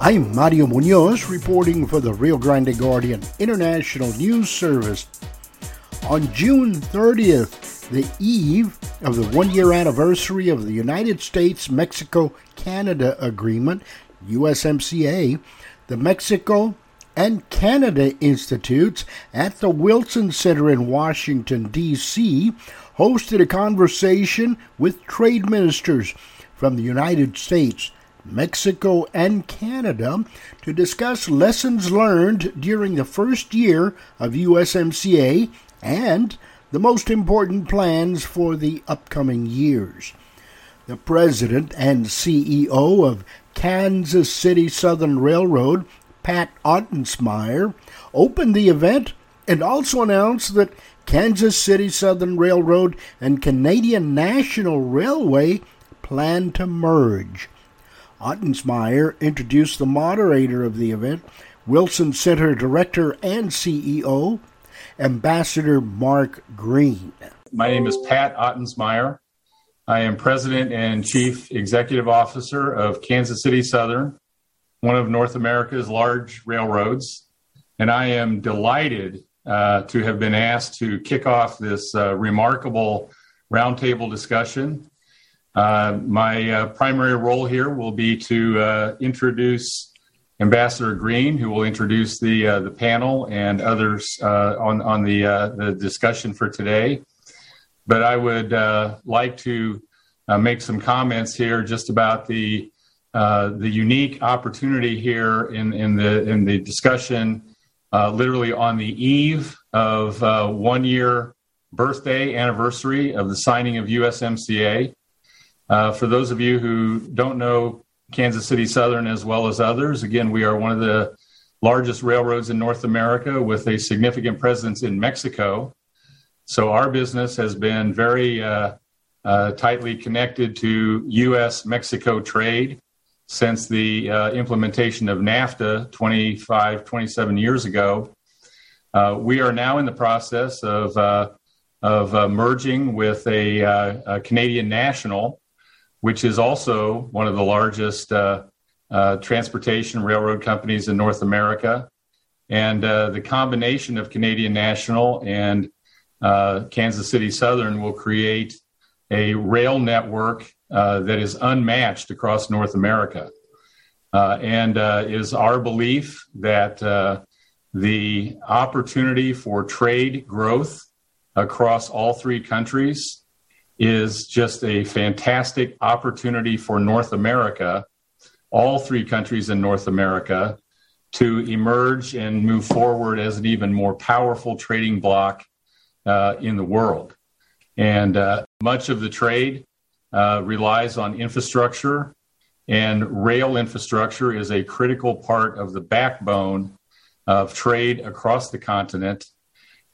I'm Mario Munoz reporting for the Rio Grande Guardian International News Service. On June 30th, the eve of the one year anniversary of the United States Mexico Canada Agreement, USMCA, the Mexico and Canada Institutes at the Wilson Center in Washington, D.C., hosted a conversation with trade ministers from the United States, Mexico, and Canada to discuss lessons learned during the first year of USMCA and the most important plans for the upcoming years. The president and CEO of Kansas City Southern Railroad, Pat Ottensmeyer, opened the event and also announced that Kansas City Southern Railroad and Canadian National Railway plan to merge. Ottensmeyer introduced the moderator of the event, Wilson Center Director and CEO, Ambassador Mark Green. My name is Pat Ottensmeyer. I am President and Chief Executive Officer of Kansas City Southern, one of North America's large railroads. And I am delighted uh, to have been asked to kick off this uh, remarkable roundtable discussion uh, my uh, primary role here will be to uh, introduce Ambassador Green, who will introduce the uh, the panel and others uh, on on the the discussion for today. But I would like to make some comments here just about the the unique opportunity here in in the in the discussion, literally on the eve of one year birthday anniversary of the signing of USMCA. Uh, for those of you who don't know Kansas City Southern as well as others, again, we are one of the largest railroads in North America with a significant presence in Mexico. So our business has been very uh, uh, tightly connected to U.S. Mexico trade since the uh, implementation of NAFTA 25, 27 years ago. Uh, we are now in the process of, uh, of merging with a, a Canadian national which is also one of the largest uh, uh, transportation railroad companies in North America. And uh, the combination of Canadian National and uh, Kansas City Southern will create a rail network uh, that is unmatched across North America. Uh, and is our belief that the opportunity for trade growth across all three countries is just a fantastic opportunity for North America, all three countries in North America, to emerge and move forward as an even more powerful trading bloc uh, in the world. And uh, much of the trade uh, relies on infrastructure, and rail infrastructure is a critical part of the backbone of trade across the continent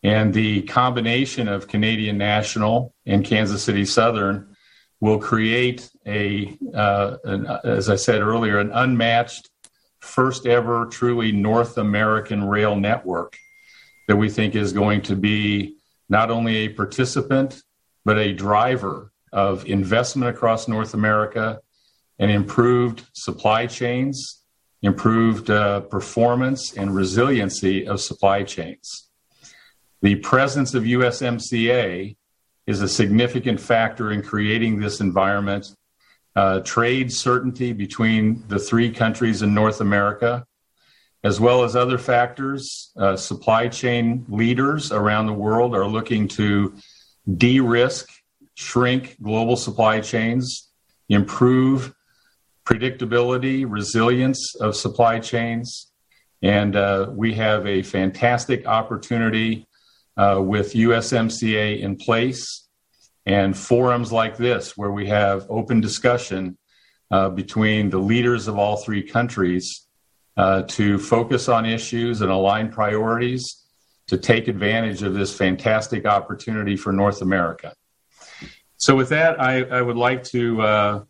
and the combination of Canadian National and Kansas City Southern will create a, uh, an, as I said earlier, an unmatched, first ever truly North American rail network that we think is going to be not only a participant, but a driver of investment across North America and improved supply chains, improved uh, performance and resiliency of supply chains. The presence of USMCA is a significant factor in creating this environment. Uh, trade certainty between the three countries in North America, as well as other factors. Uh, supply chain leaders around the world are looking to de risk, shrink global supply chains, improve predictability, resilience of supply chains. And uh, we have a fantastic opportunity uh, with USMCA in place and forums like this where we have open discussion uh, between the leaders of all three countries uh, to focus on issues and align priorities to take advantage of this fantastic opportunity for North America. So, with that, I, I would like to uh,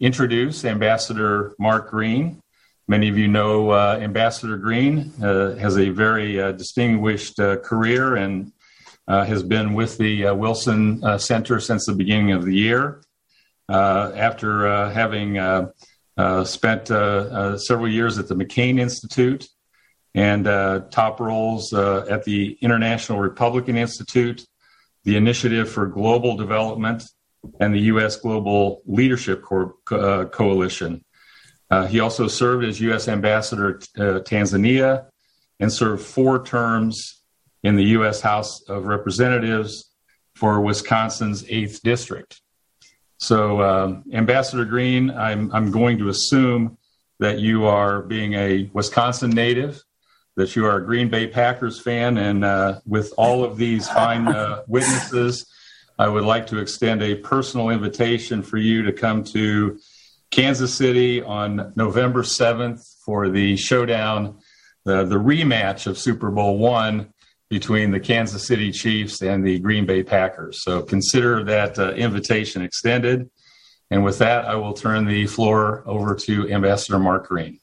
introduce Ambassador Mark Green. Many of you know uh, Ambassador Green uh, has a very uh, distinguished uh, career and uh, has been with the uh, Wilson Center since the beginning of the year. after having Uh, spent uh, uh, several years at the McCain Institute and uh, top roles at the International Republican Institute, the Initiative for Global Development, and the U.S. Global Leadership Co- Coalition. He also served as U.S. Ambassador to Tanzania and served four terms in the U.S. House of Representatives for Wisconsin's 8th District. So, um, Ambassador Green, I'm, I'm going to assume that you are being a Wisconsin native, that you are a Green Bay Packers fan, and uh, with all of these fine uh, witnesses, I would like to extend a personal invitation for you to come to Kansas City on November 7th for the showdown, the, the rematch of Super Bowl one between the Kansas City Chiefs and the Green Bay Packers. So consider that uh, invitation extended. And with that, I will turn the floor over to Ambassador Mark Green.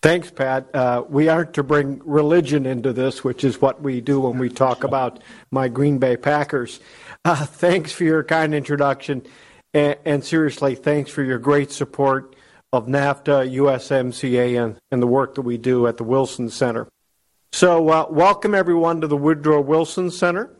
Thanks, Pat. Uh, we aren't to bring religion into this, which is what we do when we talk about my Green Bay Packers. Uh, thanks for your kind introduction. And, and, seriously, thanks for your great support of NAFTA, USMCA, and, and the work that we do at the Wilson Center. So, uh, welcome everyone to the Woodrow Wilson Center.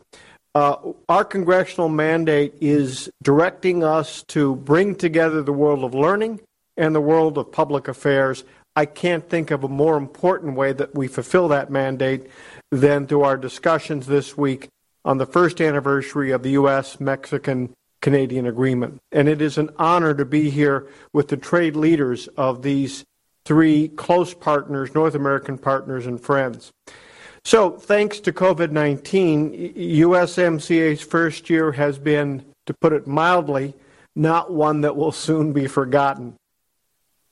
Uh, our congressional mandate is directing us to bring together the world of learning and the world of public affairs. I can't think of a more important way that we fulfill that mandate than through our discussions this week on the first anniversary of the U.S. Mexican Canadian agreement. And it is an honor to be here with the trade leaders of these three close partners, North American partners, and friends. So, thanks to COVID 19, USMCA's first year has been, to put it mildly, not one that will soon be forgotten.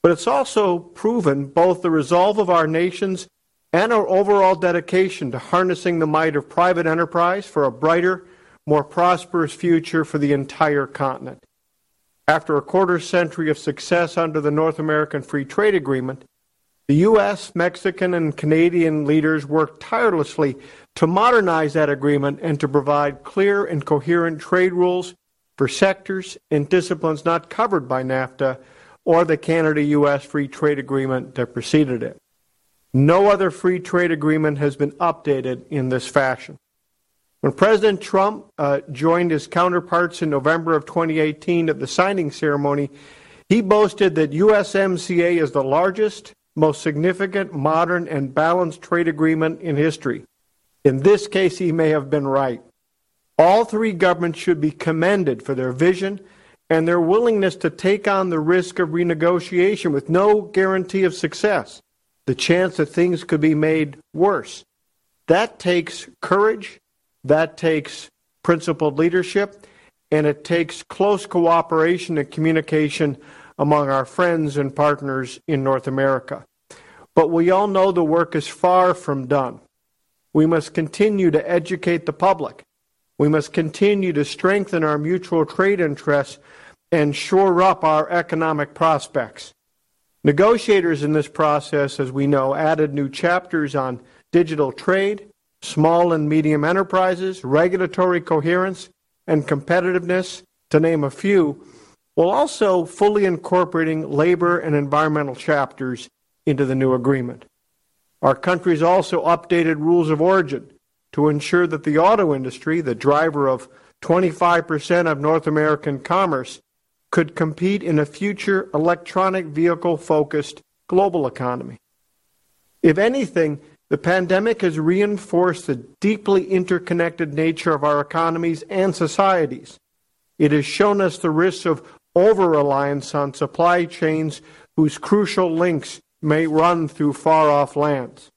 But it's also proven both the resolve of our nations and our overall dedication to harnessing the might of private enterprise for a brighter, more prosperous future for the entire continent. After a quarter century of success under the North American Free Trade Agreement, the U.S., Mexican, and Canadian leaders worked tirelessly to modernize that agreement and to provide clear and coherent trade rules for sectors and disciplines not covered by NAFTA or the Canada U.S. Free Trade Agreement that preceded it. No other free trade agreement has been updated in this fashion. When President Trump uh, joined his counterparts in November of 2018 at the signing ceremony, he boasted that USMCA is the largest, most significant, modern, and balanced trade agreement in history. In this case, he may have been right. All three governments should be commended for their vision and their willingness to take on the risk of renegotiation with no guarantee of success, the chance that things could be made worse. That takes courage that takes principled leadership and it takes close cooperation and communication among our friends and partners in North America. But we all know the work is far from done. We must continue to educate the public. We must continue to strengthen our mutual trade interests and shore up our economic prospects. Negotiators in this process, as we know, added new chapters on digital trade, small and medium enterprises, regulatory coherence, and competitiveness, to name a few, while also fully incorporating labor and environmental chapters into the new agreement. Our countries also updated rules of origin to ensure that the auto industry, the driver of 25% of North American commerce, could compete in a future electronic vehicle focused global economy. If anything, the pandemic has reinforced the deeply interconnected nature of our economies and societies. It has shown us the risks of over reliance on supply chains whose crucial links may run through far off lands.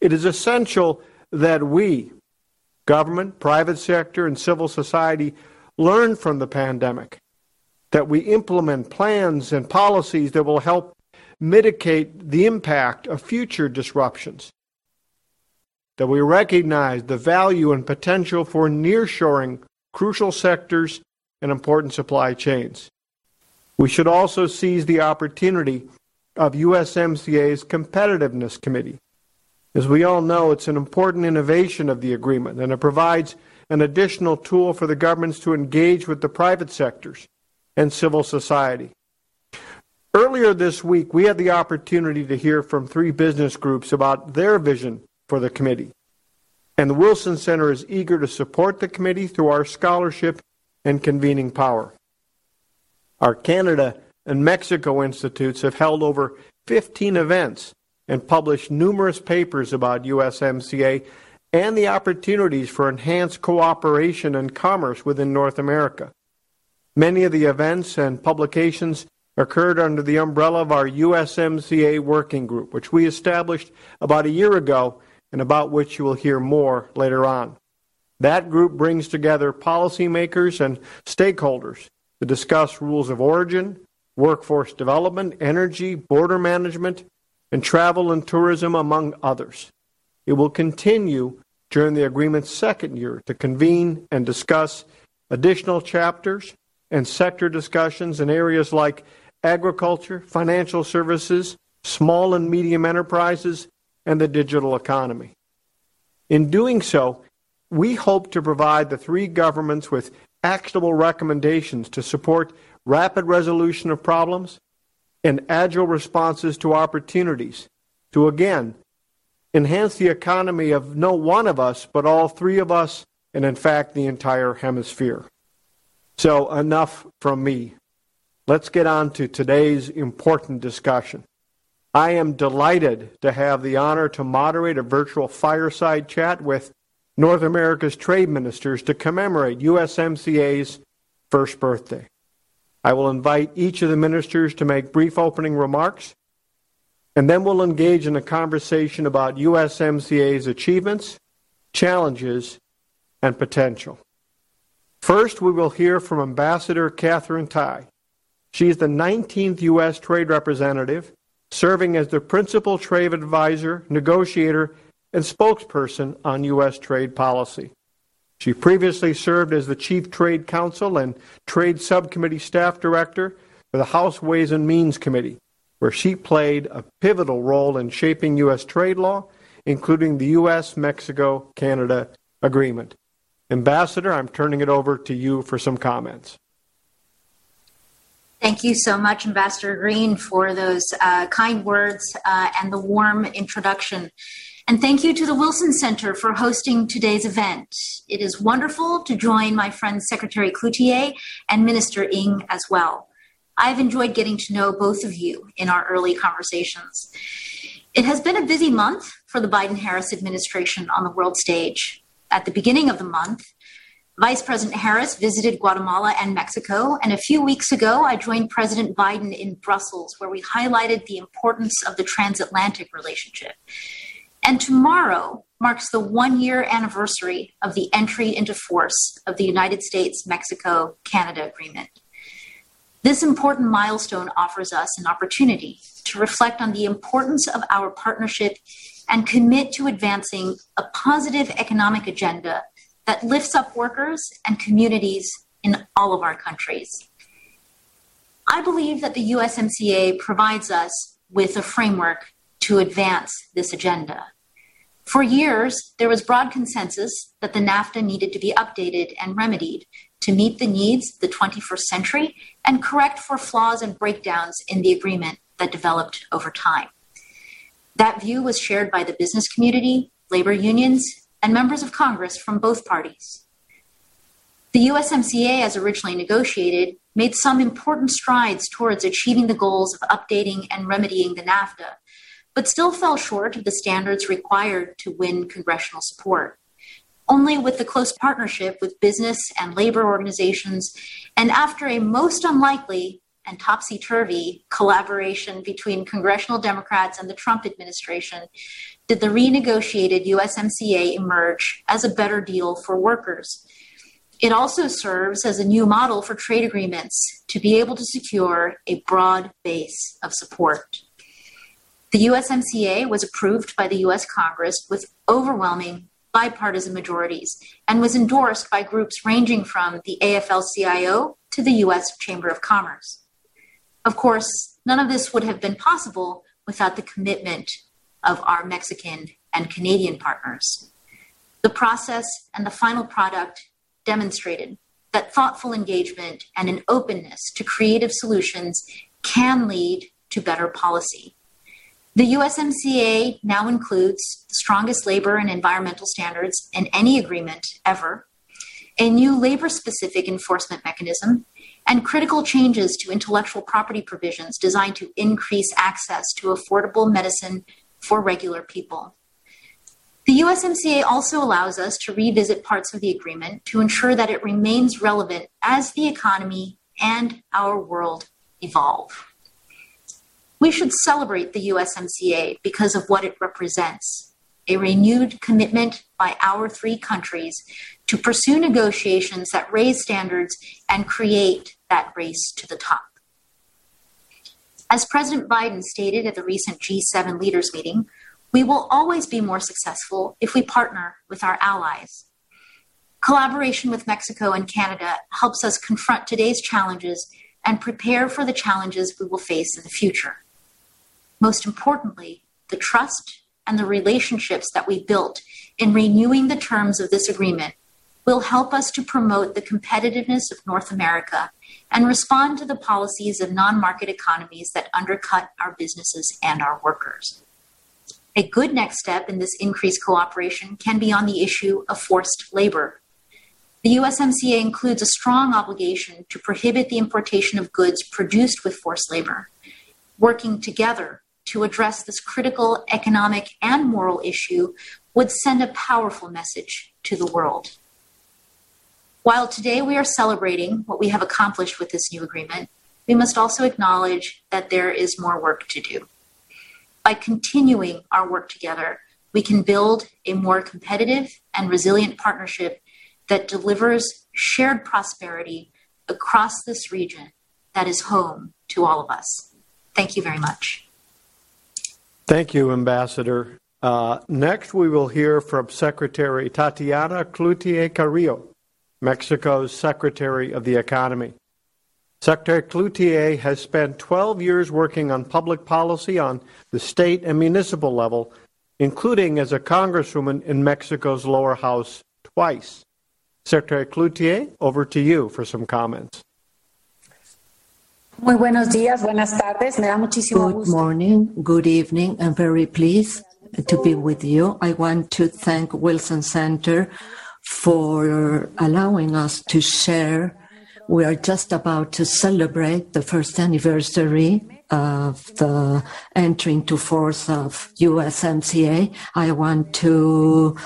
It is essential that we, government, private sector, and civil society, learn from the pandemic, that we implement plans and policies that will help mitigate the impact of future disruptions that we recognize the value and potential for nearshoring crucial sectors and important supply chains. We should also seize the opportunity of USMCA's Competitiveness Committee. As we all know, it's an important innovation of the agreement, and it provides an additional tool for the governments to engage with the private sectors and civil society. Earlier this week, we had the opportunity to hear from three business groups about their vision for the committee. And the Wilson Center is eager to support the committee through our scholarship and convening power. Our Canada and Mexico institutes have held over 15 events and published numerous papers about USMCA and the opportunities for enhanced cooperation and commerce within North America. Many of the events and publications occurred under the umbrella of our USMCA working group, which we established about a year ago and about which you will hear more later on. That group brings together policymakers and stakeholders to discuss rules of origin, workforce development, energy, border management, and travel and tourism, among others. It will continue during the agreement's second year to convene and discuss additional chapters and sector discussions in areas like agriculture, financial services, small and medium enterprises, and the digital economy. In doing so, we hope to provide the three governments with actionable recommendations to support rapid resolution of problems and agile responses to opportunities to again enhance the economy of no one of us, but all three of us, and in fact, the entire hemisphere. So, enough from me. Let's get on to today's important discussion. I am delighted to have the honor to moderate a virtual fireside chat with North America's trade ministers to commemorate USMCA's first birthday. I will invite each of the ministers to make brief opening remarks, and then we'll engage in a conversation about USMCA's achievements, challenges, and potential. First, we will hear from Ambassador Katherine Tai. She is the 19th U.S. Trade Representative, serving as the principal trade advisor, negotiator, and spokesperson on U.S. trade policy. She previously served as the Chief Trade Counsel and Trade Subcommittee Staff Director for the House Ways and Means Committee, where she played a pivotal role in shaping U.S. trade law, including the U.S. Mexico Canada Agreement. Ambassador, I'm turning it over to you for some comments. Thank you so much, Ambassador Green, for those uh, kind words uh, and the warm introduction. And thank you to the Wilson Center for hosting today's event. It is wonderful to join my friend Secretary Clouthier and Minister Ng as well. I've enjoyed getting to know both of you in our early conversations. It has been a busy month for the Biden Harris administration on the world stage. At the beginning of the month, Vice President Harris visited Guatemala and Mexico, and a few weeks ago, I joined President Biden in Brussels, where we highlighted the importance of the transatlantic relationship. And tomorrow marks the one year anniversary of the entry into force of the United States Mexico Canada Agreement. This important milestone offers us an opportunity to reflect on the importance of our partnership and commit to advancing a positive economic agenda that lifts up workers and communities in all of our countries. I believe that the USMCA provides us with a framework to advance this agenda. For years, there was broad consensus that the NAFTA needed to be updated and remedied to meet the needs of the 21st century and correct for flaws and breakdowns in the agreement that developed over time. That view was shared by the business community, labor unions, and members of Congress from both parties. The USMCA, as originally negotiated, made some important strides towards achieving the goals of updating and remedying the NAFTA, but still fell short of the standards required to win congressional support. Only with the close partnership with business and labor organizations, and after a most unlikely and topsy turvy collaboration between congressional Democrats and the Trump administration, did the renegotiated USMCA emerge as a better deal for workers. It also serves as a new model for trade agreements to be able to secure a broad base of support. The USMCA was approved by the US Congress with overwhelming bipartisan majorities and was endorsed by groups ranging from the AFL CIO to the US Chamber of Commerce. Of course, none of this would have been possible without the commitment of our Mexican and Canadian partners. The process and the final product demonstrated that thoughtful engagement and an openness to creative solutions can lead to better policy. The USMCA now includes the strongest labor and environmental standards in any agreement ever, a new labor specific enforcement mechanism, and critical changes to intellectual property provisions designed to increase access to affordable medicine for regular people. The USMCA also allows us to revisit parts of the agreement to ensure that it remains relevant as the economy and our world evolve. We should celebrate the USMCA because of what it represents a renewed commitment by our three countries to pursue negotiations that raise standards and create that race to the top. As President Biden stated at the recent G7 leaders meeting, we will always be more successful if we partner with our allies. Collaboration with Mexico and Canada helps us confront today's challenges and prepare for the challenges we will face in the future. Most importantly, the trust and the relationships that we built in renewing the terms of this agreement will help us to promote the competitiveness of North America and respond to the policies of non market economies that undercut our businesses and our workers. A good next step in this increased cooperation can be on the issue of forced labor. The USMCA includes a strong obligation to prohibit the importation of goods produced with forced labor. Working together to address this critical economic and moral issue would send a powerful message to the world. While today we are celebrating what we have accomplished with this new agreement, we must also acknowledge that there is more work to do. By continuing our work together, we can build a more competitive and resilient partnership that delivers shared prosperity across this region that is home to all of us. Thank you very much. Thank you, Ambassador. Uh, next, we will hear from Secretary Tatiana Clouthier Carrillo, Mexico's Secretary of the Economy. Secretary Clouthier has spent 12 years working on public policy on the state and municipal level, including as a congresswoman in Mexico's lower house twice. Secretary Clouthier, over to you for some comments. Muy buenos días, buenas tardes. Me da muchísimo Good morning, good evening. I'm very pleased to be with you. I want to thank Wilson Center for allowing us to share. We are just about to celebrate the first anniversary of the entering into force of USMCA. I want to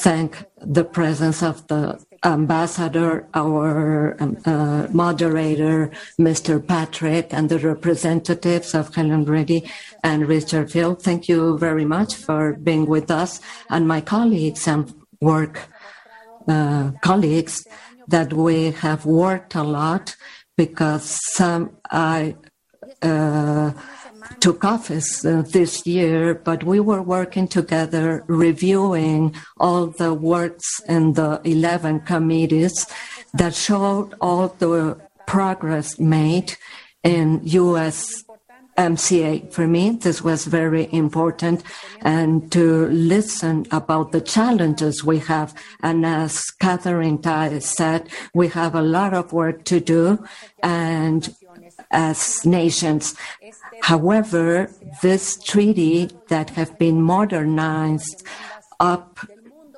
thank the presence of the ambassador, our um, uh, moderator, Mr. Patrick, and the representatives of Helen Reddy and Richard Field. Thank you very much for being with us and my colleagues and work uh, colleagues that we have worked a lot because some I uh, took office uh, this year, but we were working together, reviewing all the works in the 11 committees that showed all the progress made in U.S. MCA. For me, this was very important and to listen about the challenges we have. And as Katherine Tai said, we have a lot of work to do and as nations. However, this treaty that have been modernized up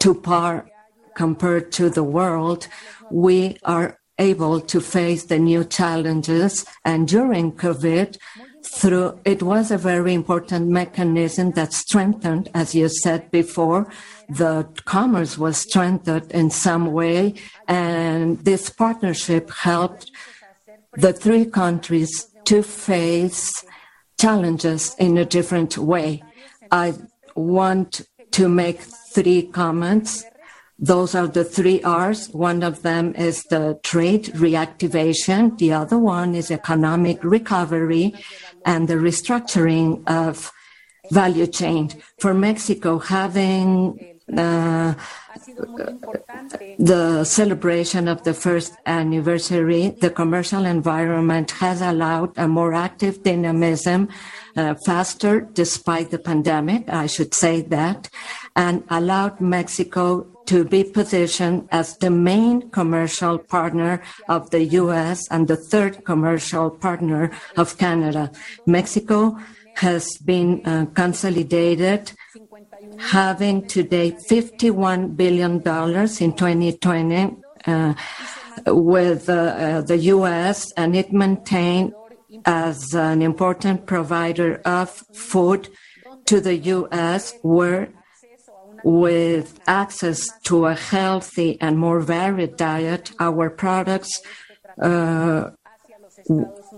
to par compared to the world, we are able to face the new challenges. And during COVID, through it was a very important mechanism that strengthened, as you said before, the commerce was strengthened in some way, and this partnership helped the three countries to face challenges in a different way. I want to make three comments. Those are the three R's. One of them is the trade reactivation. The other one is economic recovery and the restructuring of value chain. For Mexico, having uh, the celebration of the first anniversary, the commercial environment has allowed a more active dynamism, uh, faster despite the pandemic, I should say that, and allowed Mexico to be positioned as the main commercial partner of the U.S. and the third commercial partner of Canada. Mexico has been uh, consolidated, having today $51 billion in 2020 uh, with uh, the U.S., and it maintained as an important provider of food to the U.S., where with access to a healthy and more varied diet, our products uh,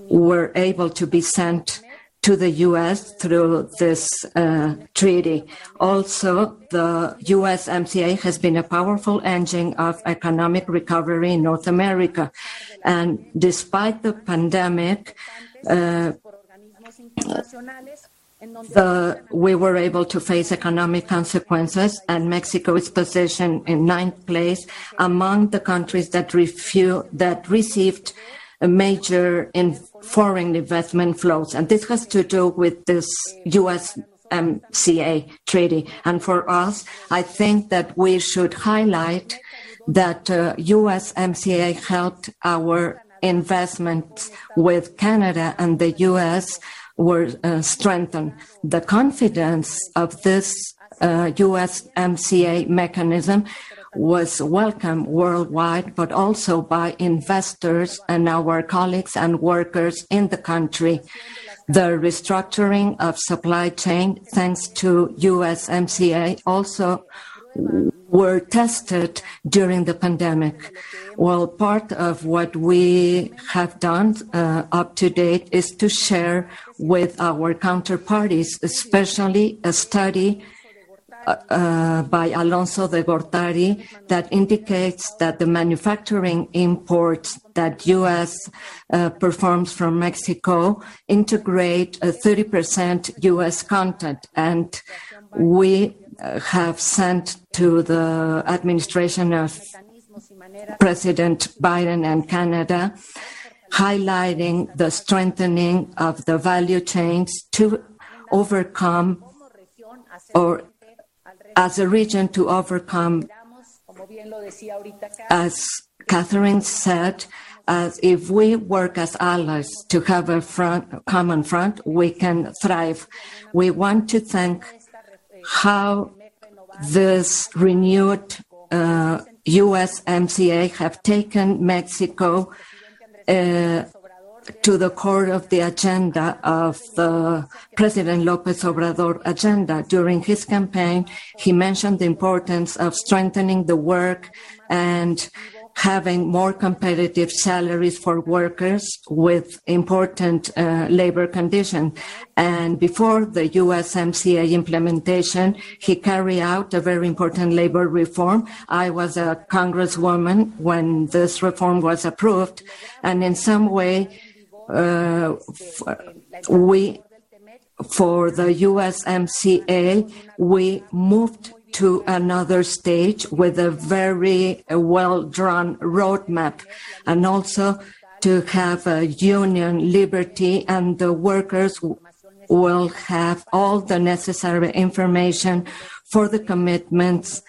were able to be sent to the U.S. through this uh, treaty. Also, the USMCA has been a powerful engine of economic recovery in North America. And despite the pandemic, uh, the, we were able to face economic consequences, and Mexico is positioned in ninth place among the countries that, refu- that received major in foreign investment flows. And this has to do with this USMCA treaty. And for us, I think that we should highlight that uh, USMCA helped our investments with Canada and the US were uh, strengthened. The confidence of this uh, USMCA mechanism was welcome worldwide, but also by investors and our colleagues and workers in the country. The restructuring of supply chain, thanks to USMCA, also were tested during the pandemic. Well, part of what we have done uh, up to date is to share with our counterparties, especially a study uh, uh, by Alonso de Gortari that indicates that the manufacturing imports that U.S. Uh, performs from Mexico integrate a 30% U.S. content, and we have sent to the administration of President Biden and Canada, highlighting the strengthening of the value chains to overcome or as a region to overcome, as Katherine said, as if we work as allies to have a front, common front, we can thrive. We want to thank how this renewed uh, USMCA have taken Mexico uh, to the core of the agenda of the President Lopez Obrador agenda. During his campaign, he mentioned the importance of strengthening the work and having more competitive salaries for workers with important uh, labor conditions. And before the USMCA implementation, he carried out a very important labor reform. I was a congresswoman when this reform was approved. And in some way, uh, we, for the USMCA, we moved to another stage with a very well drawn roadmap and also to have a union liberty and the workers will have all the necessary information for the commitments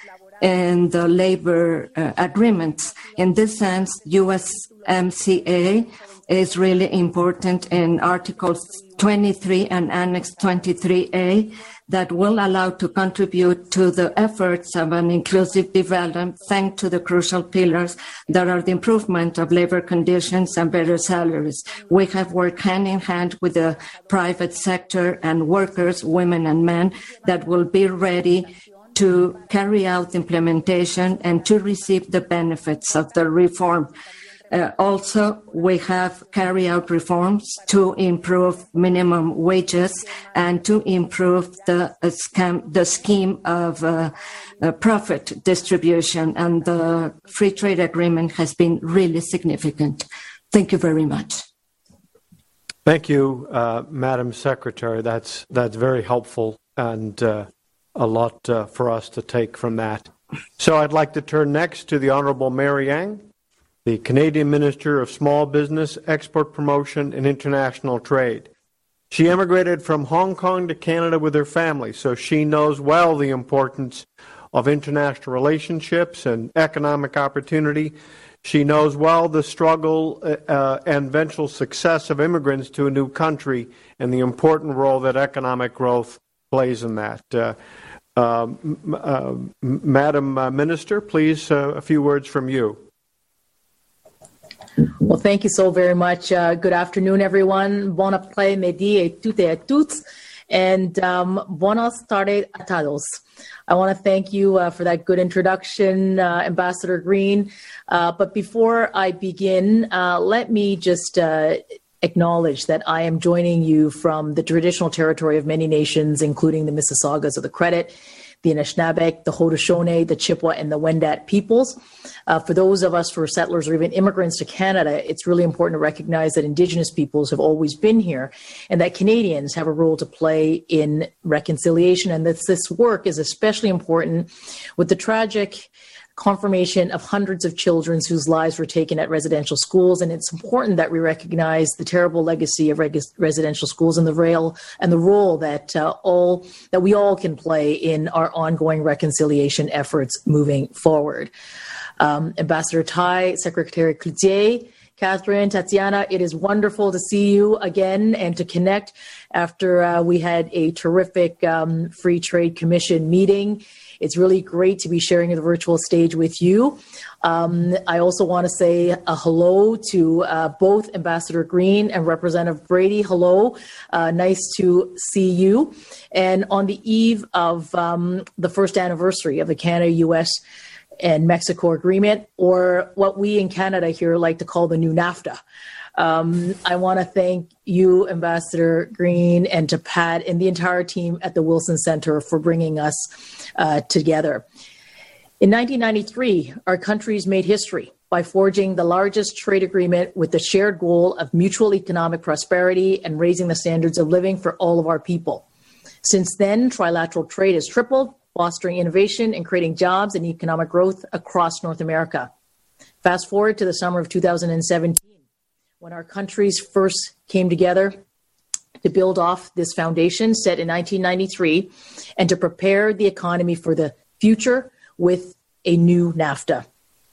in the labor uh, agreements. In this sense, USMCA is really important in Articles 23 and Annex 23A that will allow to contribute to the efforts of an inclusive development thanks to the crucial pillars that are the improvement of labor conditions and better salaries. We have worked hand in hand with the private sector and workers, women and men, that will be ready to carry out implementation and to receive the benefits of the reform. Uh, also, we have carried out reforms to improve minimum wages and to improve the, uh, scam, the scheme of uh, uh, profit distribution. And the free trade agreement has been really significant. Thank you very much. Thank you, uh, Madam Secretary. That's that's very helpful and uh, a lot for us to take from that. So I'd like to turn next to the Honorable Mary Ng the Canadian Minister of Small Business, Export Promotion, and International Trade. She emigrated from Hong Kong to Canada with her family, so she knows well the importance of international relationships and economic opportunity. She knows well the struggle uh, uh, and eventual success of immigrants to a new country and the important role that economic growth plays in that. Uh, um, uh, Madam uh, Minister, please, uh, a few words from you. Well, thank you so very much. good afternoon, everyone. Bon après-midi et toutes et toutes. And um, buenas tardes a todos. I want to thank you uh, for that good introduction, uh, Ambassador Green. Uh, but before I begin, uh, let me just uh, acknowledge that I am joining you from the traditional territory of many nations, including the Mississaugas of the Credit the Anishinaabe, the Haudenosaunee, the Chippewa, and the Wendat peoples. Uh, for those of us who are settlers or even immigrants to Canada, it's really important to recognize that Indigenous peoples have always been here and that Canadians have a role to play in reconciliation. And that this work is especially important with the tragic confirmation of hundreds of children whose lives were taken at residential schools. And it's important that we recognize the terrible legacy of reg- residential schools and the rail and the role that uh, all that we all can play in our ongoing reconciliation efforts moving forward. Um, Ambassador Tai, Secretary Clouthier, Katherine, Tatiana, it is wonderful to see you again and to connect after uh, we had a terrific um, Free Trade Commission meeting it's really great to be sharing the virtual stage with you. Um, I also want to say a hello to uh, both Ambassador Green and Representative Brady. Hello, uh, nice to see you. And on the eve of um, the first anniversary of the Canada US and Mexico agreement, or what we in Canada here like to call the new NAFTA. Um, I want to thank you, Ambassador Green, and to Pat and the entire team at the Wilson Center for bringing us uh, together. In 1993, our countries made history by forging the largest trade agreement with the shared goal of mutual economic prosperity and raising the standards of living for all of our people. Since then, trilateral trade has tripled, fostering innovation and creating jobs and economic growth across North America. Fast forward to the summer of 2017 when our countries first came together to build off this foundation set in 1993 and to prepare the economy for the future with a new NAFTA.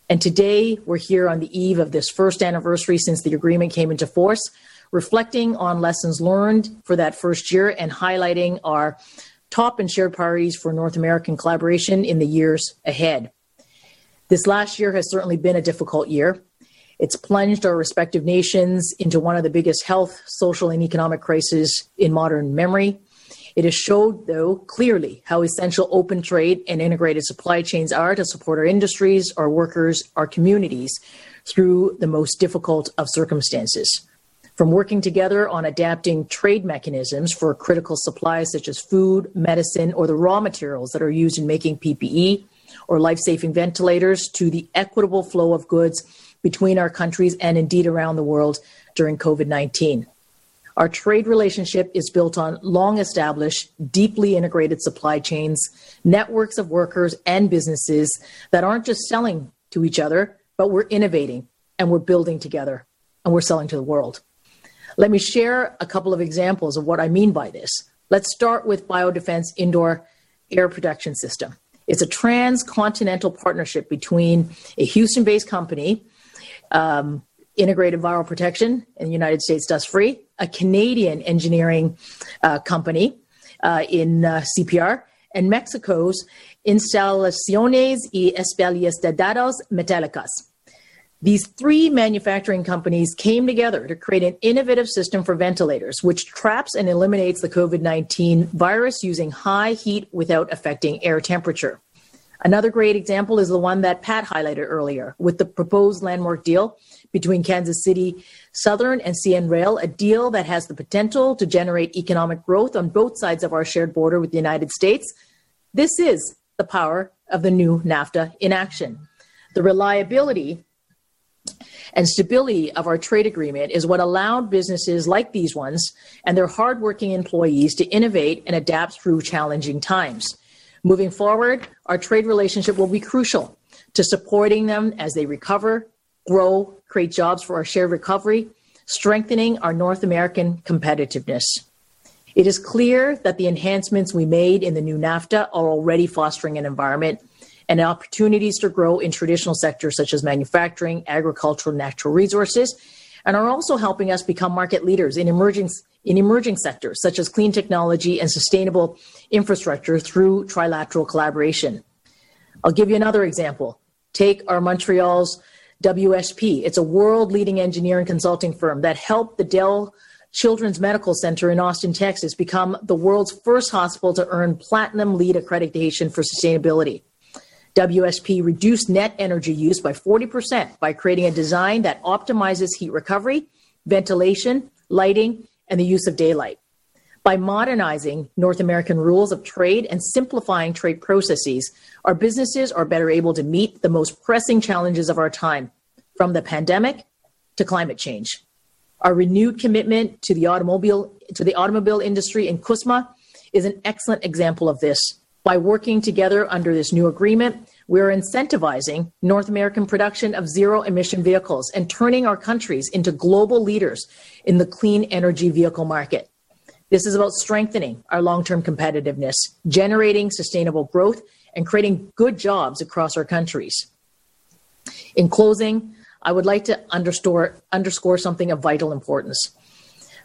And today we're here on the eve of this first anniversary since the agreement came into force, reflecting on lessons learned for that first year and highlighting our top and shared priorities for North American collaboration in the years ahead. This last year has certainly been a difficult year. It's plunged our respective nations into one of the biggest health, social, and economic crises in modern memory. It has showed, though, clearly how essential open trade and integrated supply chains are to support our industries, our workers, our communities through the most difficult of circumstances. From working together on adapting trade mechanisms for critical supplies such as food, medicine, or the raw materials that are used in making PPE or life saving ventilators to the equitable flow of goods between our countries and indeed around the world during COVID 19. Our trade relationship is built on long established, deeply integrated supply chains, networks of workers and businesses that aren't just selling to each other, but we're innovating and we're building together and we're selling to the world. Let me share a couple of examples of what I mean by this. Let's start with Biodefense Indoor Air Protection System. It's a transcontinental partnership between a Houston based company um, Integrated Viral Protection in the United States, Dust Free, a Canadian engineering uh, company uh, in uh, CPR, and Mexico's Instalaciones y Especialidades Metálicas. These three manufacturing companies came together to create an innovative system for ventilators, which traps and eliminates the COVID 19 virus using high heat without affecting air temperature. Another great example is the one that Pat highlighted earlier with the proposed landmark deal between Kansas City Southern and CN Rail, a deal that has the potential to generate economic growth on both sides of our shared border with the United States. This is the power of the new NAFTA in action. The reliability and stability of our trade agreement is what allowed businesses like these ones and their hardworking employees to innovate and adapt through challenging times. Moving forward, our trade relationship will be crucial to supporting them as they recover, grow, create jobs for our shared recovery, strengthening our North American competitiveness. It is clear that the enhancements we made in the new NAFTA are already fostering an environment and opportunities to grow in traditional sectors such as manufacturing, agriculture, natural resources, and are also helping us become market leaders in emerging in emerging sectors such as clean technology and sustainable infrastructure through trilateral collaboration. I'll give you another example. Take our Montreal's WSP. It's a world leading engineering consulting firm that helped the Dell Children's Medical Center in Austin, Texas become the world's first hospital to earn platinum LEED accreditation for sustainability. WSP reduced net energy use by 40% by creating a design that optimizes heat recovery, ventilation, lighting, and the use of daylight. By modernizing North American rules of trade and simplifying trade processes, our businesses are better able to meet the most pressing challenges of our time, from the pandemic to climate change. Our renewed commitment to the automobile to the automobile industry in CUSMA is an excellent example of this. By working together under this new agreement, we're incentivizing North American production of zero emission vehicles and turning our countries into global leaders in the clean energy vehicle market. This is about strengthening our long term competitiveness, generating sustainable growth, and creating good jobs across our countries. In closing, I would like to underscore, underscore something of vital importance.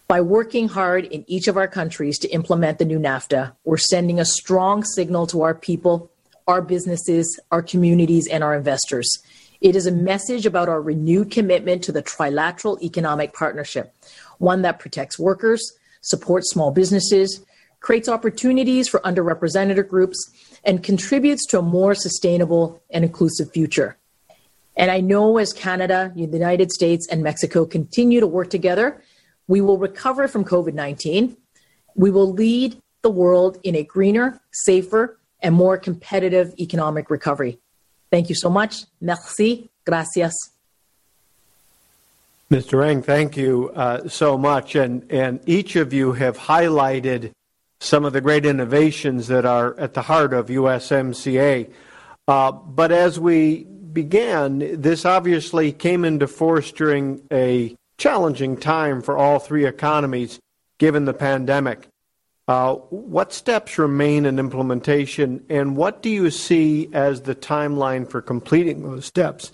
By working hard in each of our countries to implement the new NAFTA, we're sending a strong signal to our people, our businesses, our communities, and our investors. It is a message about our renewed commitment to the trilateral economic partnership, one that protects workers, supports small businesses, creates opportunities for underrepresented groups, and contributes to a more sustainable and inclusive future. And I know as Canada, the United States, and Mexico continue to work together, we will recover from COVID 19. We will lead the world in a greener, safer, and more competitive economic recovery. Thank you so much. Merci. Gracias. Mr. Ng, thank you uh, so much. And, and each of you have highlighted some of the great innovations that are at the heart of USMCA. Uh, but as we began, this obviously came into force during a challenging time for all three economies given the pandemic. Uh, what steps remain in implementation, and what do you see as the timeline for completing those steps?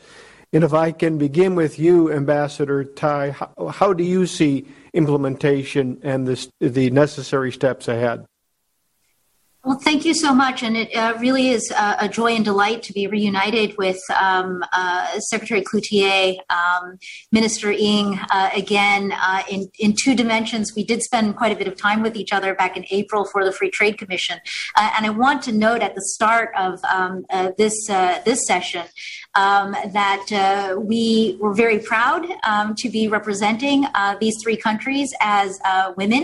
And if I can begin with you, Ambassador Tai, how, do you see implementation and the necessary steps ahead? Well, thank you so much. And it uh, really is uh, a joy and delight to be reunited with um, uh, Secretary Clouthier, um, Minister Ng, uh, again uh, in, in two dimensions. We did spend quite a bit of time with each other back in April for the Free Trade Commission. And I want to note at the start of um, this, this session um, that we were very proud um, to be representing these three countries as women.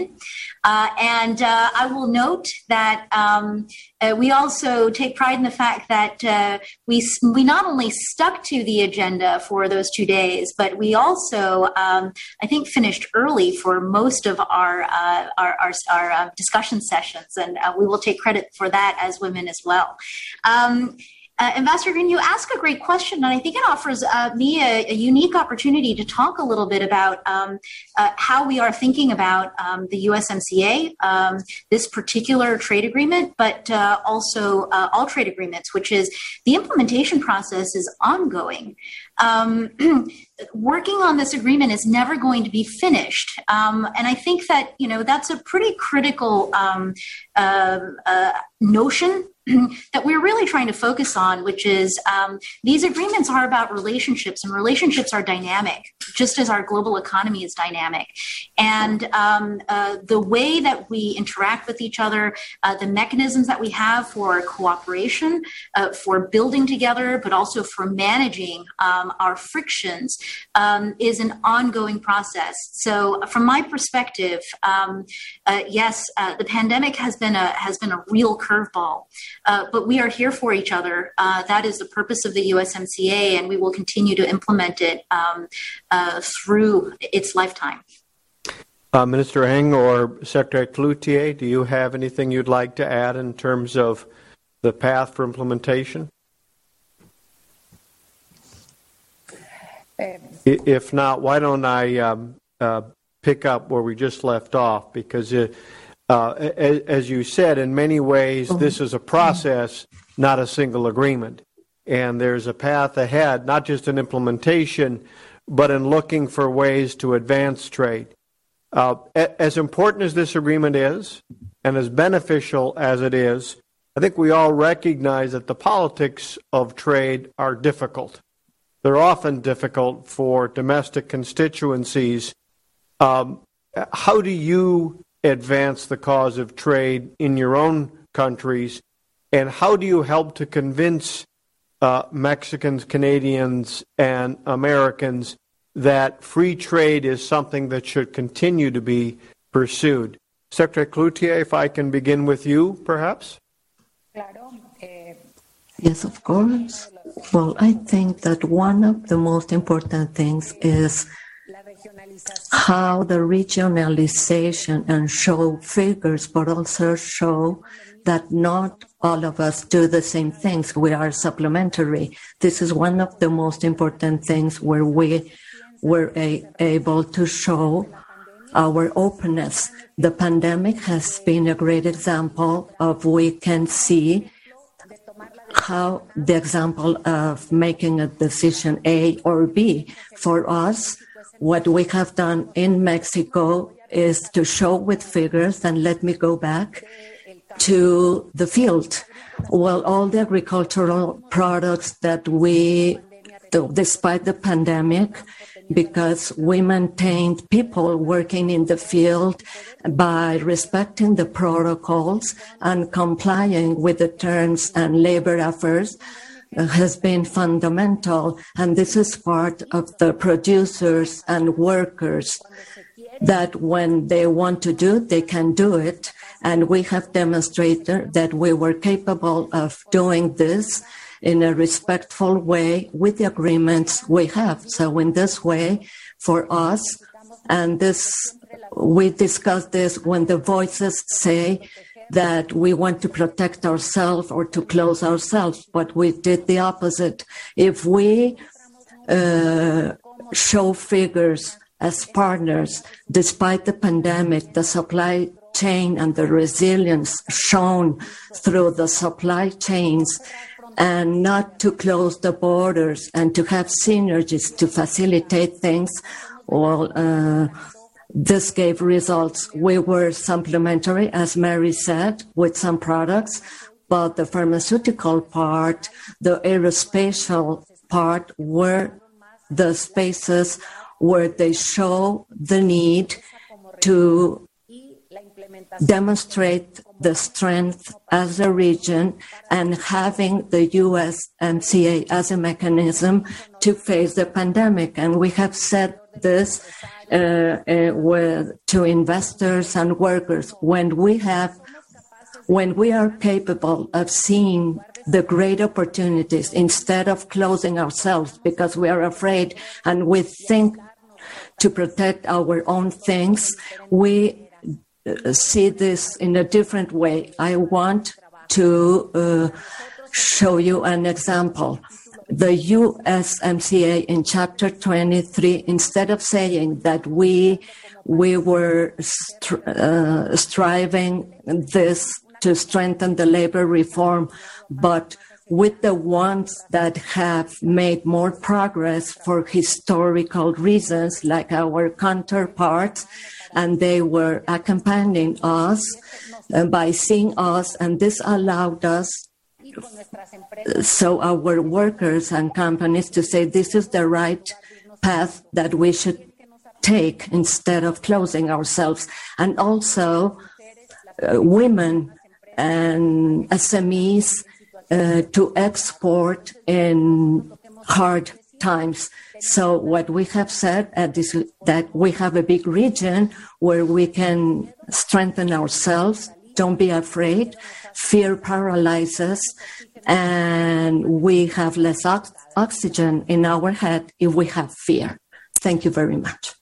and I will note that um, uh, we also take pride in the fact that uh, we we not only stuck to the agenda for those two days, but we also um, I think finished early for most of our uh, our, our, our uh, discussion sessions, and uh, we will take credit for that as women as well. Um, uh, Ambassador Green, you ask a great question, and I think it offers uh, me a, a, unique opportunity to talk a little bit about um, uh, how we are thinking about um, the USMCA, um, this particular trade agreement, but uh, also uh, all trade agreements, which is the implementation process is ongoing. Um, working on this agreement is never going to be finished, um, and I think that you know that's a pretty critical um, uh, notion that we're really trying to focus on, which is um, these agreements are about relationships, and relationships are dynamic, just as our global economy is dynamic. And um, uh, the way that we interact with each other, uh, the mechanisms that we have for cooperation, uh, for building together, but also for managing um, our frictions, um, is an ongoing process. So, from my perspective, um, uh, yes, uh, the pandemic has been a has been a real curveball. Uh, but we are here for each other. Uh, that is the purpose of the USMCA, and we will continue to implement it um, uh, through its lifetime. Uh, Minister Ng or Secretary Clouthier, do you have anything you'd like to add in terms of the path for implementation? If not, why don't I um, uh, pick up where we just left off? Because it, uh, as you said, in many ways, this is a process, not a single agreement. And there's a path ahead, not just in implementation, but in looking for ways to advance trade. Uh, as important as this agreement is, and as beneficial as it is, I think we all recognize that the politics of trade are difficult. They're often difficult for domestic constituencies. Um, how do you advance the cause of trade in your own countries? And how do you help to convince uh, Mexicans, Canadians, and Americans that free trade is something that should continue to be pursued? Secretary Clouthier, if I can begin with you, perhaps? Yes, of course. Well, I think that one of the most important things is how the regionalization and show figures, but also show that not all of us do the same things. We are supplementary. This is one of the most important things where we were a, able to show our openness. The pandemic has been a great example of we can see how the example of making a decision A or B for us what we have done in Mexico is to show with figures, and let me go back to the field. Well, all the agricultural products that we, despite the pandemic, because we maintained people working in the field by respecting the protocols and complying with the terms and labor affairs has been fundamental, and this is part of the producers and workers that when they want to do, they can do it. And we have demonstrated that we were capable of doing this in a respectful way with the agreements we have. So in this way, for us, and this, we discussed this when the voices say that we want to protect ourselves or to close ourselves, but we did the opposite. If we uh, show figures as partners, despite the pandemic, the supply chain and the resilience shown through the supply chains, and not to close the borders and to have synergies to facilitate things, well, uh, this gave results. We were supplementary, as Mary said, with some products, but the pharmaceutical part, the aerospatial part were the spaces where they show the need to demonstrate the strength as a region and having the USMCA as a mechanism to face the pandemic. And we have said this with, to investors and workers when we have when we are capable of seeing the great opportunities instead of closing ourselves because we are afraid and we think to protect our own things, we uh, see this in a different way. I want to uh, show you an example the USMCA in Chapter 23, instead of saying that we we were stri- uh, striving this to strengthen the labor reform, but with the ones that have made more progress for historical reasons, like our counterparts, and they were accompanying us uh, by seeing us, and this allowed us so our workers and companies to say this is the right path that we should take instead of closing ourselves. And also, uh, women and SMEs uh, to export in hard times. So what we have said is that we have a big region where we can strengthen ourselves. Don't be afraid. Fear paralyzes and we have less ox- oxygen in our head if we have fear. Thank you very much.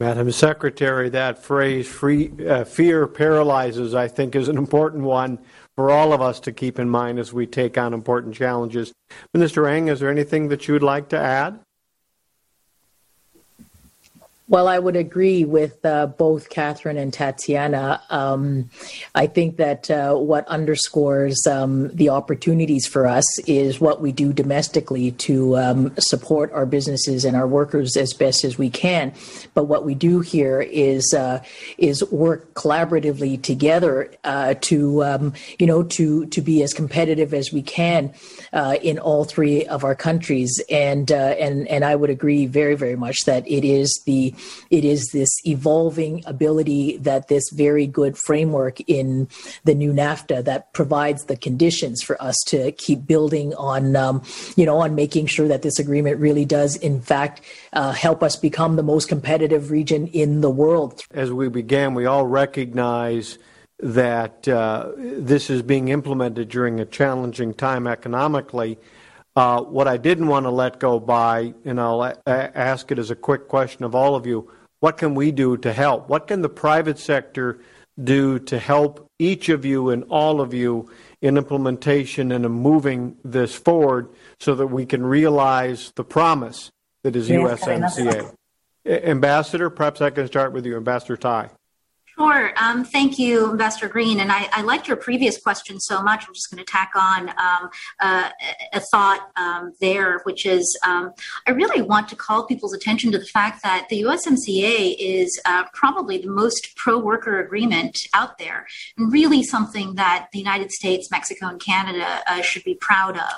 Madam Secretary, that phrase, free, uh, fear paralyzes, I think is an important one for all of us to keep in mind as we take on important challenges. Minister Ng, is there anything that you would like to add? Well, I would agree with uh, both Katherine and Tatiana. Um, I think that uh, what underscores um, the opportunities for us is what we do domestically to um, support our businesses and our workers as best as we can. But what we do here is uh, is work collaboratively together uh, to um, you know to to be as competitive as we can uh, in all three of our countries. And uh, and and I would agree very very much that it is the it is this evolving ability that this very good framework in the new NAFTA that provides the conditions for us to keep building on, um, you know, on making sure that this agreement really does, in fact, uh, help us become the most competitive region in the world. As we began, we all recognize that uh, this is being implemented during a challenging time economically. Uh, what I didn't want to let go by, and I'll a- ask it as a quick question of all of you what can we do to help? What can the private sector do to help each of you and all of you in implementation and in moving this forward so that we can realize the promise that is USMCA? Ambassador, perhaps I can start with you, Ambassador Tai. Sure. Um, thank you, Ambassador Green. And I, I, liked your previous question so much. I'm just going to tack on um, uh, a thought um, there, which is um, I really want to call people's attention to the fact that the USMCA is uh, probably the most pro worker agreement out there, and really something that the United States, Mexico, and Canada uh, should be proud of.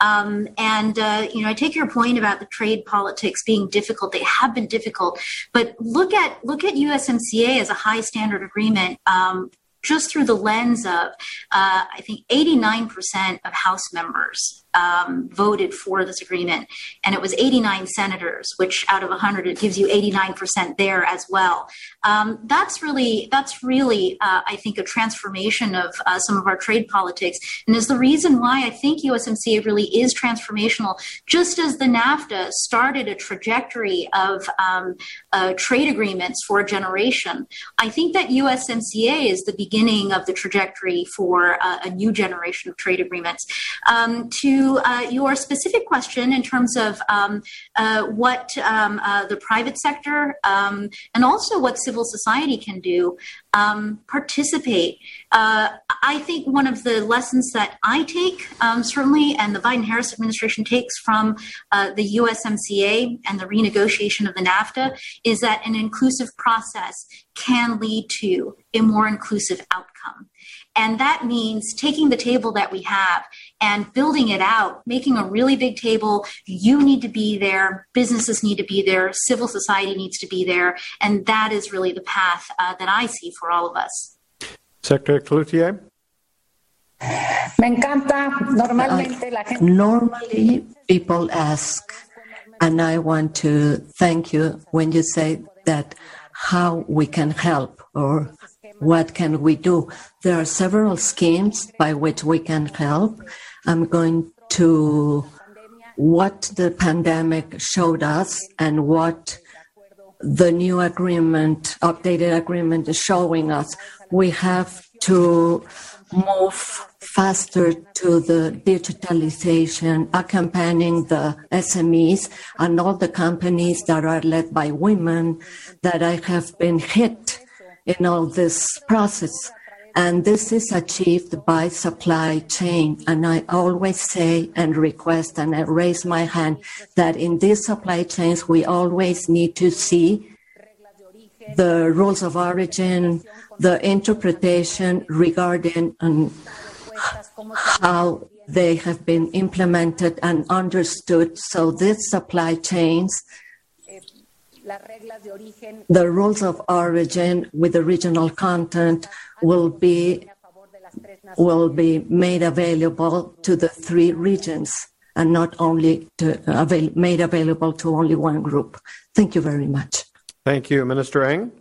Um, and, uh, you know, I take your point about the trade politics being difficult. They have been difficult, but look at, look at USMCA as a high standard agreement um, just through the lens of, uh, I think, 89% of House members um, voted for this agreement, and it was 89 senators, which out of 100 it gives you 89% there as well. Um, that's really that's really uh, I think a transformation of uh, some of our trade politics, and is the reason why I think USMCA really is transformational. Just as the NAFTA started a trajectory of um, uh, trade agreements for a generation, I think that USMCA is the beginning of the trajectory for uh, a new generation of trade agreements. Um, uh, your specific question in terms of um, uh, what um, uh, the private sector um, and also what civil society can do, um, participate. Uh, I think one of the lessons that I take, um, certainly, and the Biden Harris administration takes from uh, the USMCA and the renegotiation of the NAFTA is that an inclusive process can lead to a more inclusive outcome. And that means taking the table that we have and building it out, making a really big table. You need to be there, businesses need to be there, civil society needs to be there. And that is really the path uh, that I see for all of us. Secretary Clouthier? Me encanta. Normalmente la gente. Normally, people ask, and I want to thank you when you say that how we can help or what can we do? There are several schemes by which we can help. I'm going to what the pandemic showed us and what the new agreement, updated agreement is showing us. We have to move faster to the digitalization, accompanying the SMEs and all the companies that are led by women that I have been hit in all this process. And this is achieved by supply chain. And I always say and request and I raise my hand that in these supply chains, we always need to see the rules of origin, the interpretation regarding um, how they have been implemented and understood. So these supply chains the rules of origin with the regional content will be will be made available to the three regions and not only to, avail, made available to only one group. Thank you very much. Thank you, Minister Ng.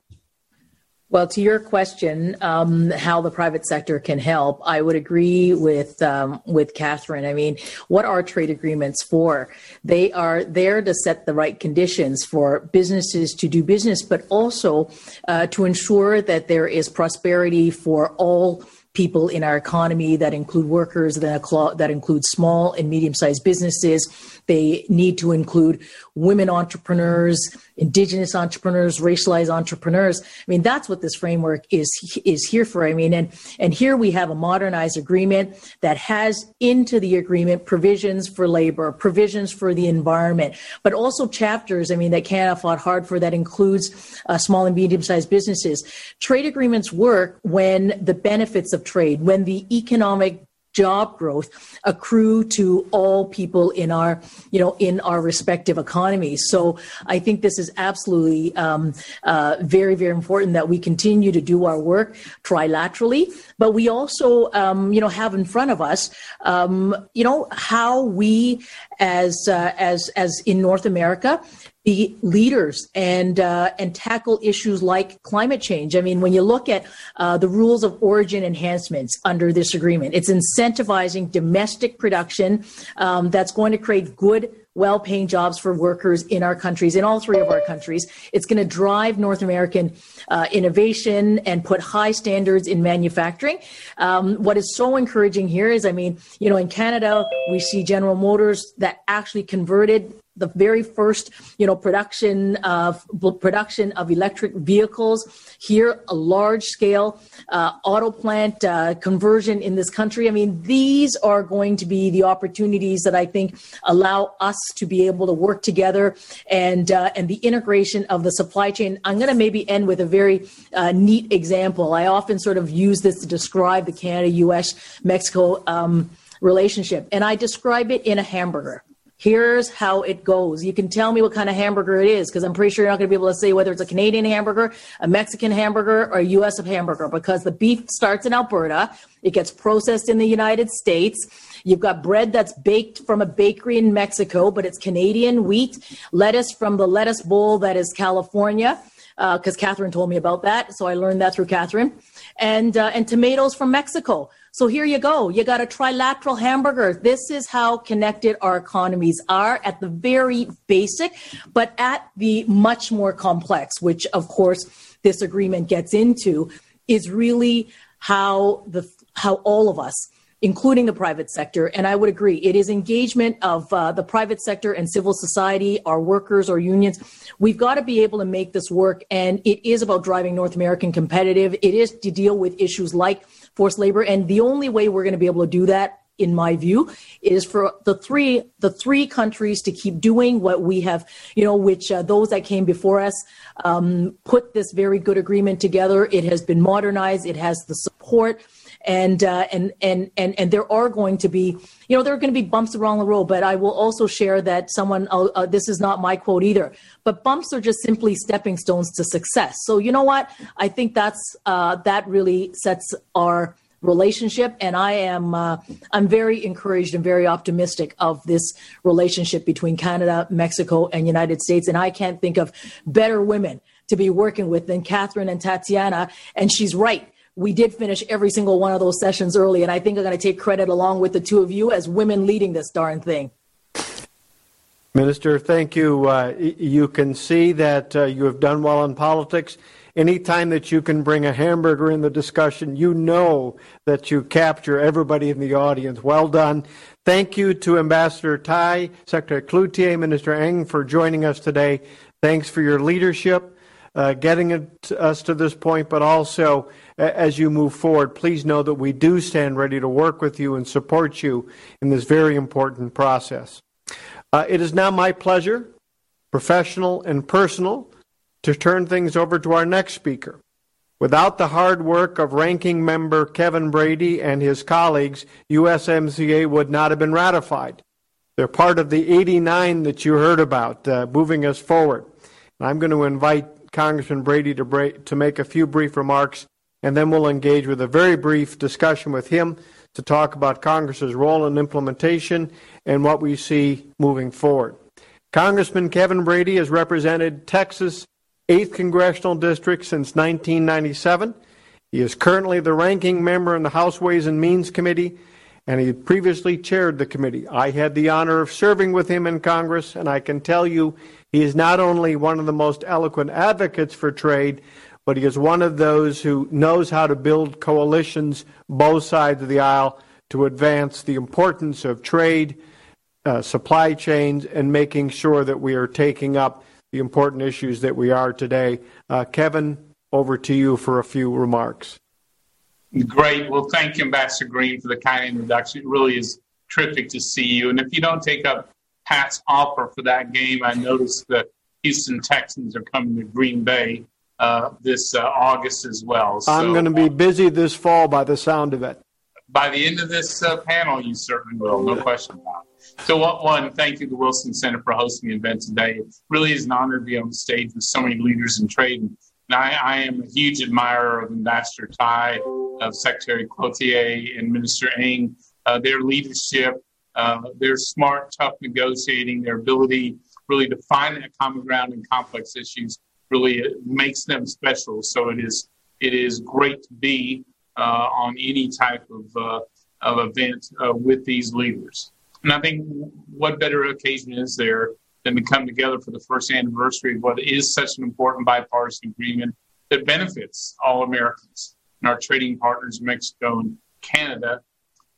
Well, to your question, um, how the private sector can help, I would agree with um, with Katherine. I mean, what are trade agreements for? They are there to set the right conditions for businesses to do business, but also uh, to ensure that there is prosperity for all people in our economy that include workers, that, include small and medium sized businesses. They need to include women entrepreneurs, indigenous entrepreneurs, racialized entrepreneurs. I mean, that's what this framework is is here for. I mean, and and here we have a modernized agreement that has into the agreement provisions for labor, provisions for the environment, but also chapters. I mean, that Canada fought hard for that includes uh, small and medium sized businesses. Trade agreements work when the benefits of trade, when the economic job growth accrue to all people in our, you know, in our respective economies. So I think this is absolutely um, uh, very, very important that we continue to do our work trilaterally, but we also, um, you know, have in front of us, um, you know, how we as uh, as as in North America be leaders and uh, and tackle issues like climate change. I mean, when you look at uh, the rules of origin enhancements under this agreement, it's incentivizing domestic production um, that's going to create good well paying jobs for workers in our countries, in all three of our countries. It's going to drive North American uh, innovation and put high standards in manufacturing. Um, what is so encouraging here is, I mean, you know, in Canada, we see General Motors that actually converted the very first, you know, production of production of electric vehicles here, a large scale uh, auto plant uh, conversion in this country. I mean, these are going to be the opportunities that I think allow us to be able to work together and uh, and the integration of the supply chain. I'm going to maybe end with a very uh, neat example. I often sort of use this to describe the Canada, U.S., Mexico. Um, relationship and I describe it in a hamburger here's how it goes. You can tell me what kind of hamburger it is because I'm pretty sure you're not going to be able to say whether it's a Canadian hamburger, a Mexican hamburger, or a U.S. hamburger because the beef starts in Alberta. It gets processed in the United States. You've got bread that's baked from a bakery in Mexico, but it's Canadian wheat. Lettuce from the lettuce bowl that is California because uh, Katherine told me about that. So I learned that through Katherine. And, uh, and tomatoes from Mexico. So here you go. You got a trilateral hamburger. This is how connected our economies are at the very basic, but at the much more complex, which of course this agreement gets into, is really how the how all of us including the private sector. And I would agree, it is engagement of uh, the private sector and civil society, our workers, our unions. We've got to be able to make this work. And it is about driving North American competitive. It is to deal with issues like forced labor. And the only way we're going to be able to do that in my view is for the three the three countries to keep doing what we have you know which uh, those that came before us um, put this very good agreement together. It has been modernized. It has the support and uh, and and and and there are going to be you know there are going to be bumps along the road but i will also share that someone uh, uh, this is not my quote either but bumps are just simply stepping stones to success. So you know what? I think that's uh, that really sets our relationship and i am uh, i'm very encouraged and very optimistic of this relationship between canada mexico and united states and i can't think of better women to be working with than katherine and tatiana and she's right we did finish every single one of those sessions early. And I think I'm going to take credit along with the two of you as women leading this darn thing. Minister, thank you. Uh, you can see that uh, you have done well in politics. Anytime that you can bring a hamburger in the discussion, you know that you capture everybody in the audience. Well done. Thank you to Ambassador Tai, Secretary Clouthier, Minister Ng for joining us today. Thanks for your leadership, uh, getting it, us to this point, but also as you move forward, please know that we do stand ready to work with you and support you in this very important process. Uh, it is now my pleasure, professional and personal, to turn things over to our next speaker. Without the hard work of ranking member Kevin Brady and his colleagues, USMCA would not have been ratified. They're part of the 89 that you heard about, uh, moving us forward. And I'm going to invite Congressman Brady to, bra- to make a few brief remarks and then we'll engage with a very brief discussion with him to talk about Congress's role in implementation and what we see moving forward. Congressman Kevin Brady has represented Texas' 8th Congressional District since 1997. He is currently the ranking member in the House Ways and Means Committee, and he previously chaired the committee. I had the honor of serving with him in Congress, and I can tell you he is not only one of the most eloquent advocates for trade, but he is one of those who knows how to build coalitions both sides of the aisle to advance the importance of trade, uh, supply chains, and making sure that we are taking up the important issues that we are today. Uh, Kevin, over to you for a few remarks. Great. Well, thank you, Ambassador Green, for the kind introduction. It really is terrific to see you. And if you don't take up Pat's offer for that game, I noticed the Houston Texans are coming to Green Bay uh, this uh, August as well. So, I'm going to be busy this fall by the sound of it. By the end of this uh, panel, you certainly will, no question about it. So, one, thank you to the Wilson Center for hosting the event today. It really is an honor to be on the stage with so many leaders in trade. And I, I am a huge admirer of Ambassador Tai, of Secretary Clouthier, and Minister Ng. Uh, their leadership, uh, their smart, tough negotiating, their ability really to find that common ground in complex issues really makes them special. So it is it is great to be uh, on any type of uh, of event uh, with these leaders. And I think what better occasion is there than to come together for the first anniversary of what is such an important bipartisan agreement that benefits all Americans and our trading partners, Mexico and Canada.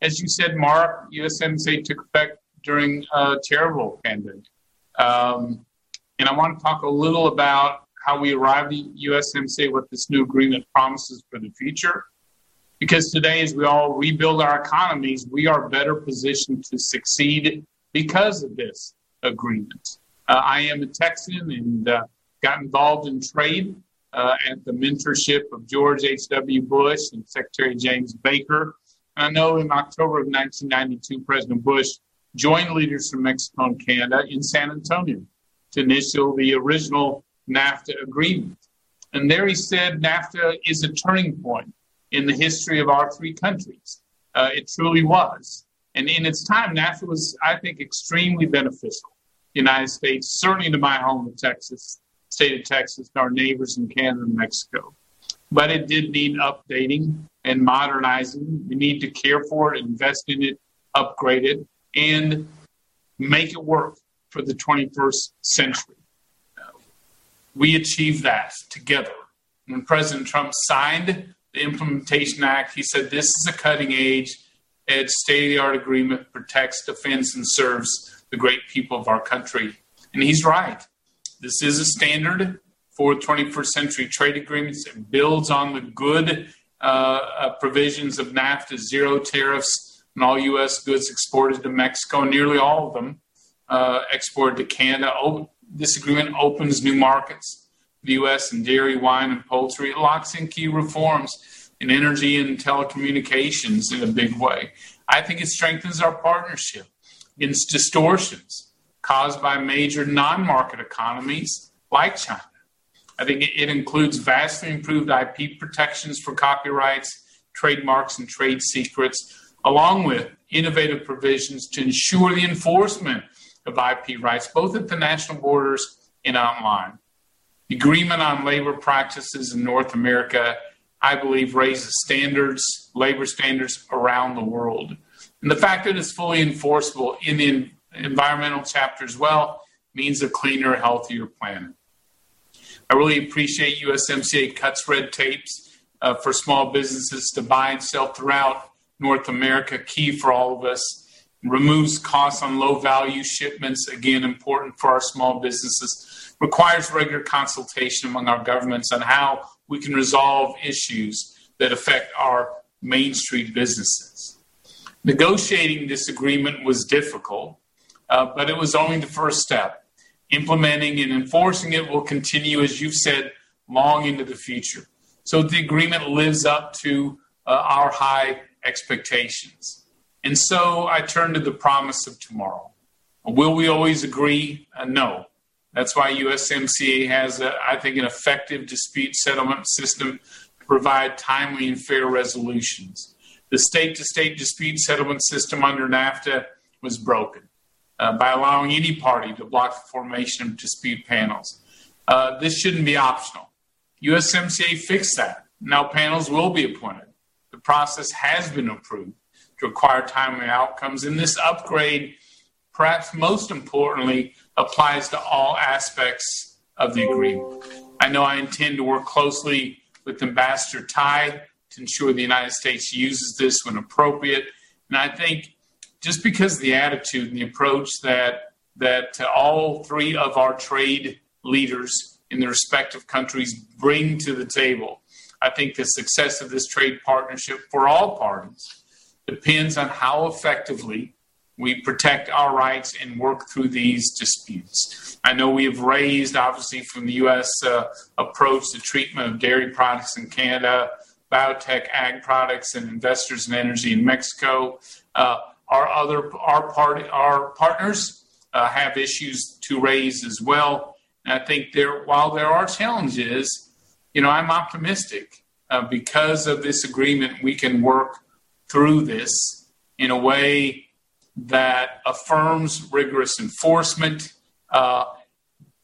As you said, Mark, USMCA took effect during a terrible pandemic. Um, and I want to talk a little about how we arrived at USMCA, what this new agreement promises for the future. Because today, as we all rebuild our economies, we are better positioned to succeed because of this agreement. Uh, I am a Texan and uh, got involved in trade uh, at the mentorship of George H.W. Bush and Secretary James Baker. And I know in October of 1992, President Bush joined leaders from Mexico and Canada in San Antonio to initial the original NAFTA agreement. And there he said NAFTA is a turning point in the history of our three countries. Uh, it truly was. And in its time, NAFTA was, I think, extremely beneficial. The United States, certainly to my home of Texas, state of Texas, and our neighbors in Canada and Mexico. But it did need updating and modernizing. We need to care for it, invest in it, upgrade it, and make it work for the 21st century we achieved that together. When President Trump signed the Implementation Act, he said this is a cutting edge, state of the art agreement, protects, defends, and serves the great people of our country. And he's right. This is a standard for 21st century trade agreements. It builds on the good uh, uh, provisions of NAFTA, zero tariffs on all U.S. goods exported to Mexico, nearly all of them uh, exported to Canada. This agreement opens new markets the U.S. in dairy, wine, and poultry. It locks in key reforms in energy and telecommunications in a big way. I think it strengthens our partnership against distortions caused by major non market economies like China. I think it includes vastly improved IP protections for copyrights, trademarks, and trade secrets, along with innovative provisions to ensure the enforcement of IP rights, both at the national borders and online. The agreement on labor practices in North America, I believe, raises standards, labor standards around the world. And the fact that it's fully enforceable in the environmental chapter as well means a cleaner, healthier planet. I really appreciate USMCA cuts red tapes uh, for small businesses to buy and sell throughout North America, key for all of us removes costs on low value shipments, again, important for our small businesses, requires regular consultation among our governments on how we can resolve issues that affect our Main Street businesses. Negotiating this agreement was difficult, uh, but it was only the first step. Implementing and enforcing it will continue, as you've said, long into the future. So the agreement lives up to uh, our high expectations. And so I turn to the promise of tomorrow. Will we always agree? Uh, no. That's why USMCA has, a, I think, an effective dispute settlement system to provide timely and fair resolutions. The state to state dispute settlement system under NAFTA was broken uh, by allowing any party to block the formation of dispute panels. Uh, this shouldn't be optional. USMCA fixed that. Now panels will be appointed. The process has been approved to acquire timely outcomes. And this upgrade, perhaps most importantly, applies to all aspects of the agreement. I know I intend to work closely with Ambassador Tai to ensure the United States uses this when appropriate. And I think just because the attitude and the approach that that all three of our trade leaders in the respective countries bring to the table, I think the success of this trade partnership for all parties depends on how effectively we protect our rights and work through these disputes. I know we have raised, obviously, from the U.S. Uh, approach the treatment of dairy products in Canada, biotech, ag products, and investors in energy in Mexico. Uh, our other our part our partners uh, have issues to raise as well. And I think there, while there are challenges, you know, I'm optimistic uh, because of this agreement. We can work through this in a way that affirms rigorous enforcement, uh,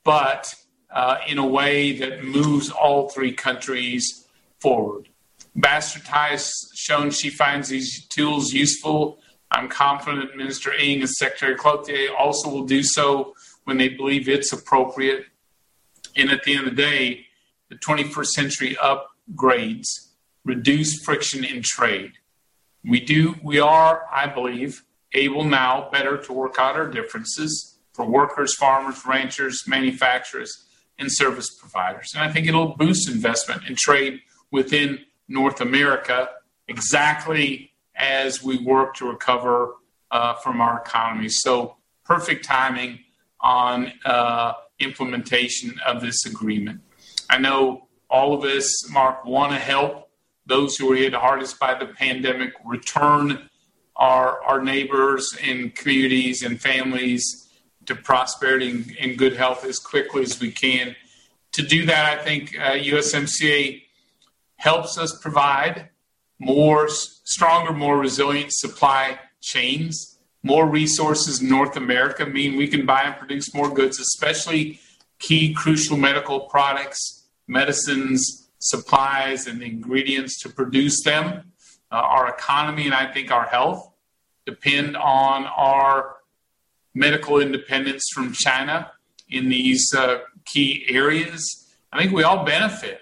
but uh, in a way that moves all three countries forward. Ambassador Tai has shown she finds these tools useful. I'm confident Minister Ng and Secretary Clouthier also will do so when they believe it's appropriate. And at the end of the day, the 21st century upgrades reduce friction in trade. We do, we are, I believe, able now better to work out our differences for workers, farmers, ranchers, manufacturers, and service providers. And I think it'll boost investment and trade within North America exactly as we work to recover uh, from our economy. So, perfect timing on uh, implementation of this agreement. I know all of us, Mark, want to help those who were hit hardest by the pandemic return our, our neighbors and communities and families to prosperity and, and good health as quickly as we can. To do that, I think uh, USMCA helps us provide more stronger, more resilient supply chains. More resources in North America mean we can buy and produce more goods, especially key crucial medical products, medicines, supplies, and the ingredients to produce them. Uh, our economy and I think our health depend on our medical independence from China in these uh, key areas. I think we all benefit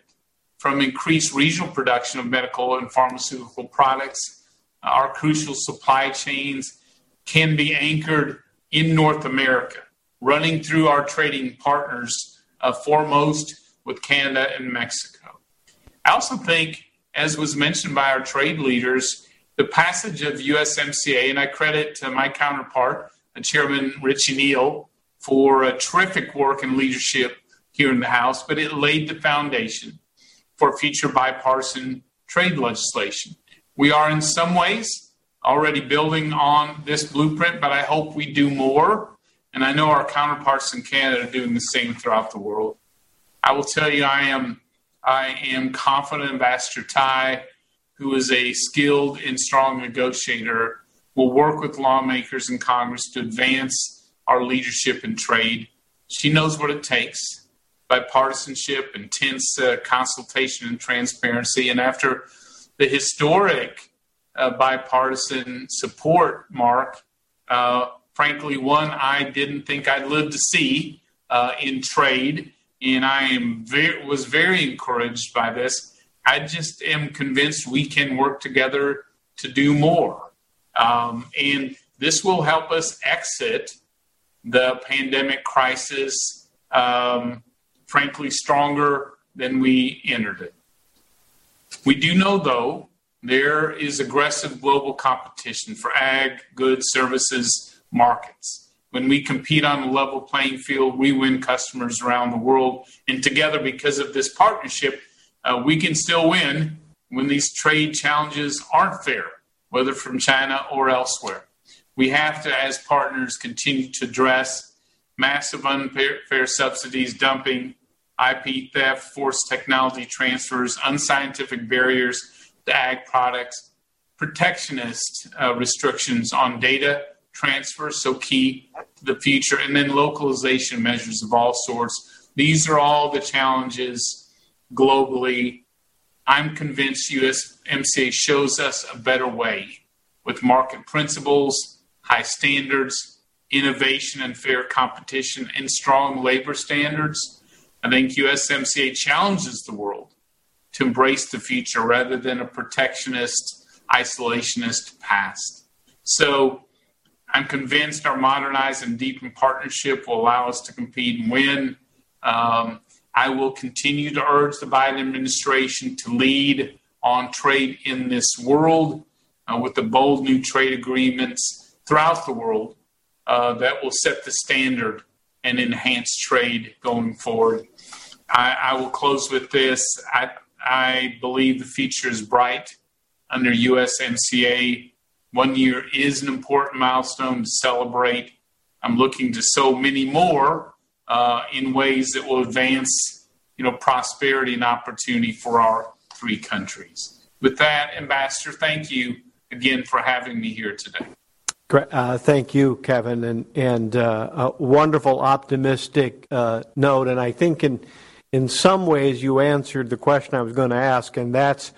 from increased regional production of medical and pharmaceutical products. Uh, our crucial supply chains can be anchored in North America, running through our trading partners, uh, foremost with Canada and Mexico. I also think as was mentioned by our trade leaders, the passage of USMCA, and I credit to my counterpart, uh, Chairman Richie Neal, for a terrific work and leadership here in the House, but it laid the foundation for future bipartisan trade legislation. We are in some ways already building on this blueprint, but I hope we do more. And I know our counterparts in Canada are doing the same throughout the world. I will tell you, I am I am confident Ambassador Tai, who is a skilled and strong negotiator, will work with lawmakers in Congress to advance our leadership in trade. She knows what it takes bipartisanship, intense uh, consultation, and transparency. And after the historic uh, bipartisan support, Mark, uh, frankly, one I didn't think I'd live to see uh, in trade and I am very was very encouraged by this. I just am convinced we can work together to do more, um, and this will help us exit the pandemic crisis, um, frankly, stronger than we entered it. We do know, though, there is aggressive global competition for ag, goods, services, markets. When we compete on a level playing field, we win customers around the world. And together, because of this partnership, uh, we can still win when these trade challenges aren't fair, whether from China or elsewhere. We have to, as partners, continue to address massive unfair subsidies, dumping, IP theft, forced technology transfers, unscientific barriers to ag products, protectionist uh, restrictions on data transfer, so key to the future, and then localization measures of all sorts. These are all the challenges globally. I'm convinced USMCA shows us a better way with market principles, high standards, innovation and fair competition, and strong labor standards. I think USMCA challenges the world to embrace the future rather than a protectionist, isolationist past. So I'm convinced our modernized and deepened partnership will allow us to compete and win. Um, I will continue to urge the Biden administration to lead on trade in this world uh, with the bold new trade agreements throughout the world uh, that will set the standard and enhance trade going forward. I, I will close with this. I, I believe the future is bright under USMCA. One year is an important milestone to celebrate. I'm looking to so many more uh, in ways that will advance, you know, prosperity and opportunity for our three countries. With that, Ambassador, thank you again for having me here today. Uh, thank you, Kevin, and and uh, a wonderful optimistic uh, note. And I think in in some ways you answered the question I was going to ask, and that's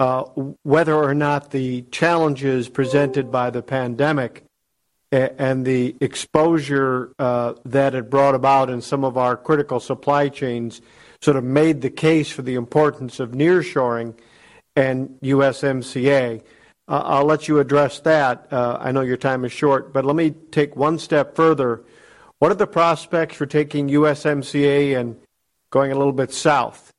uh, whether or not the challenges presented by the pandemic and the exposure uh, that it brought about in some of our critical supply chains sort of made the case for the importance of nearshoring and USMCA. Uh, I'll let you address that. Uh, I know your time is short, but let me take one step further. What are the prospects for taking USMCA and going a little bit south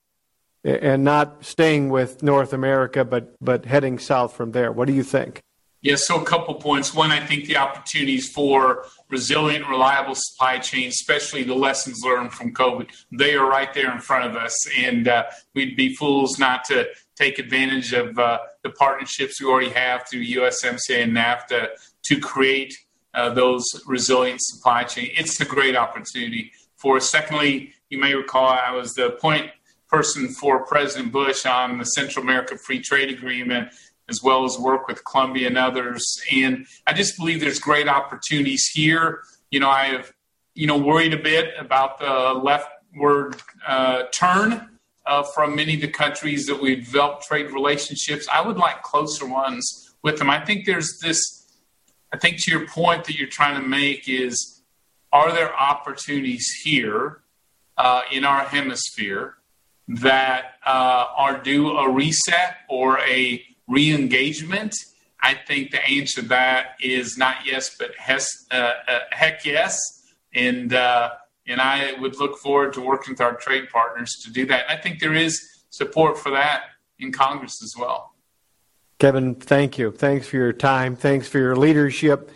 and not staying with North America, but, but heading south from there? What do you think? Yes, so a couple points. One, I think the opportunities for resilient, reliable supply chains, especially the lessons learned from COVID, they are right there in front of us. And uh, we'd be fools not to take advantage of uh, the partnerships we already have through USMCA and NAFTA to create uh, those resilient supply chains. It's a great opportunity for. Secondly, you may recall I was the point person for President Bush on the Central America Free Trade Agreement as well as work with Colombia and others. And I just believe there's great opportunities here. You know, I have, you know, worried a bit about the leftward uh, turn uh, from many of the countries that we've developed trade relationships. I would like closer ones with them. I think there's this, I think to your point that you're trying to make is, are there opportunities here uh, in our hemisphere that uh, are due a reset or a re-engagement? I think the answer to that is not yes, but hes, uh, uh, heck yes. And uh, and I would look forward to working with our trade partners to do that. I think there is support for that in Congress as well. Kevin, thank you. Thanks for your time. Thanks for your leadership.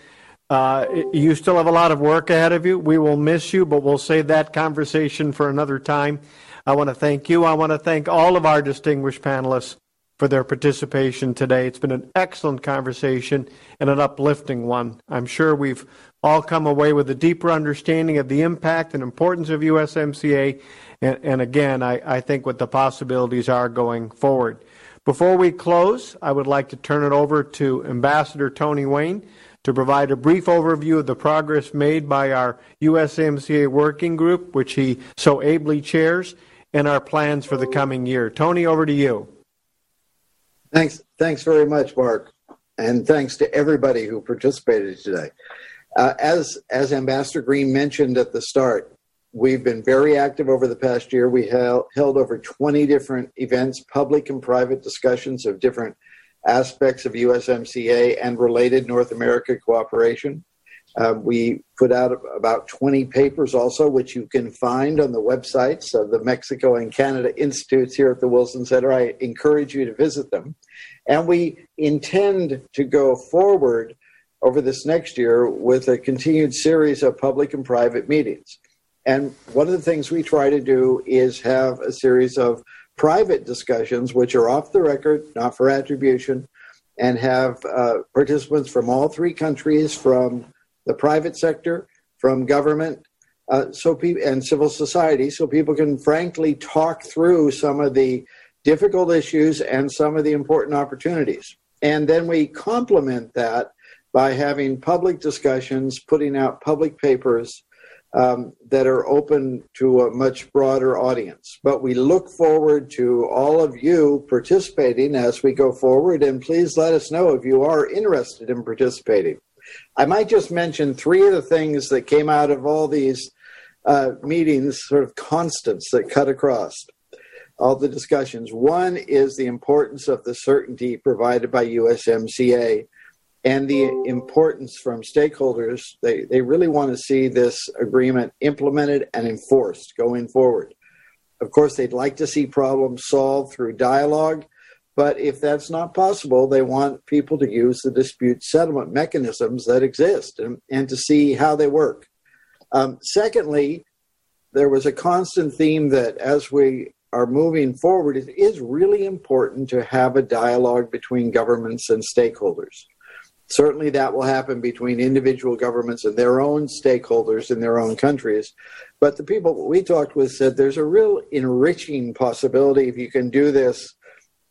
Uh, you still have a lot of work ahead of you. We will miss you, but we'll save that conversation for another time. I want to thank you. I want to thank all of our distinguished panelists for their participation today. It's been an excellent conversation and an uplifting one. I'm sure we've all come away with a deeper understanding of the impact and importance of USMCA, and, and again, I, I think what the possibilities are going forward. Before we close, I would like to turn it over to Ambassador Tony Wayne to provide a brief overview of the progress made by our USMCA working group, which he so ably chairs, and our plans for the coming year. Tony, over to you. Thanks, thanks very much, Mark, and thanks to everybody who participated today. Uh, as as Ambassador Green mentioned at the start, we've been very active over the past year. We held, held over 20 different events, public and private discussions of different aspects of USMCA and related North America cooperation. Uh, we put out about 20 papers also, which you can find on the websites of the Mexico and Canada Institutes here at the Wilson Center. I encourage you to visit them. And we intend to go forward over this next year with a continued series of public and private meetings. And one of the things we try to do is have a series of private discussions, which are off the record, not for attribution, and have uh, participants from all three countries, from the private sector, from government, uh, so people and civil society, so people can frankly talk through some of the difficult issues and some of the important opportunities. And then we complement that by having public discussions, putting out public papers um, that are open to a much broader audience. But we look forward to all of you participating as we go forward, and please let us know if you are interested in participating. I might just mention three of the things that came out of all these uh, meetings, sort of constants that cut across all the discussions. One is the importance of the certainty provided by USMCA and the importance from stakeholders. They, they really want to see this agreement implemented and enforced going forward. Of course, they'd like to see problems solved through dialogue, but if that's not possible, they want people to use the dispute settlement mechanisms that exist and, and to see how they work. Um, secondly, there was a constant theme that as we are moving forward, it is really important to have a dialogue between governments and stakeholders. Certainly, that will happen between individual governments and their own stakeholders in their own countries. But the people we talked with said there's a real enriching possibility if you can do this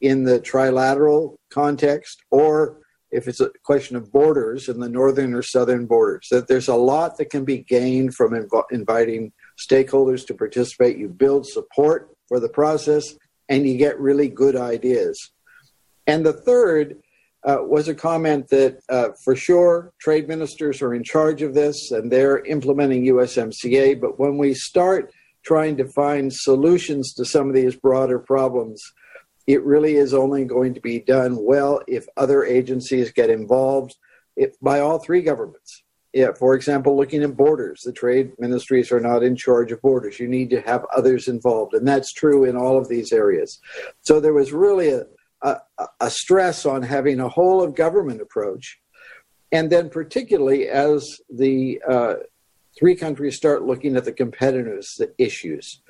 in the trilateral context or if it's a question of borders in the northern or southern borders, that there's a lot that can be gained from inv- inviting stakeholders to participate. You build support for the process and you get really good ideas. And the third uh, was a comment that uh, for sure trade ministers are in charge of this and they're implementing USMCA. But when we start trying to find solutions to some of these broader problems, it really is only going to be done well if other agencies get involved by all three governments. Yeah, for example, looking at borders, the trade ministries are not in charge of borders. You need to have others involved, and that's true in all of these areas. So there was really a, a, a stress on having a whole of government approach, and then particularly as the uh, three countries start looking at the competitiveness issues.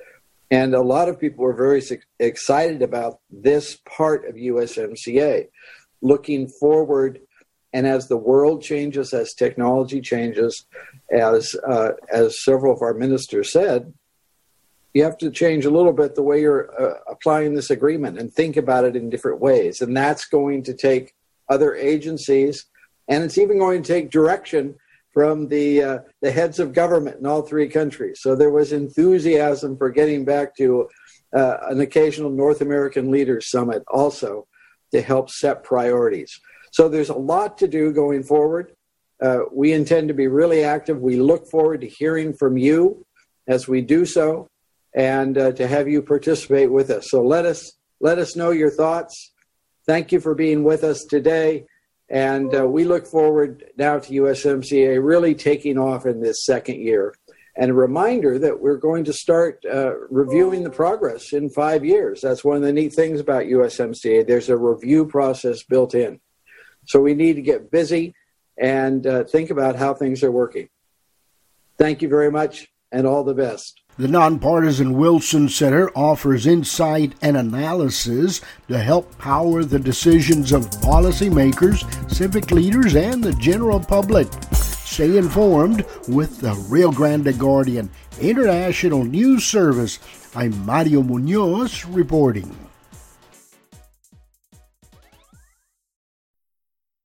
And a lot of people were very excited about this part of USMCA, looking forward. And as the world changes, as technology changes, as uh, as several of our ministers said, you have to change a little bit the way you're uh, applying this agreement and think about it in different ways. And that's going to take other agencies, and it's even going to take direction from the uh, the heads of government in all three countries. So there was enthusiasm for getting back to uh, an occasional North American Leaders Summit also to help set priorities. So there's a lot to do going forward. Uh, we intend to be really active. We look forward to hearing from you as we do so, and uh, to have you participate with us. So let us let us know your thoughts. Thank you for being with us today. And uh, we look forward now to USMCA really taking off in this second year. And a reminder that we're going to start uh, reviewing the progress in five years. That's one of the neat things about USMCA. There's a review process built in. So we need to get busy and uh, think about how things are working. Thank you very much and all the best. The nonpartisan Wilson Center offers insight and analysis to help power the decisions of policymakers, civic leaders, and the general public. Stay informed with the Rio Grande Guardian International News Service. I'm Mario Munoz reporting.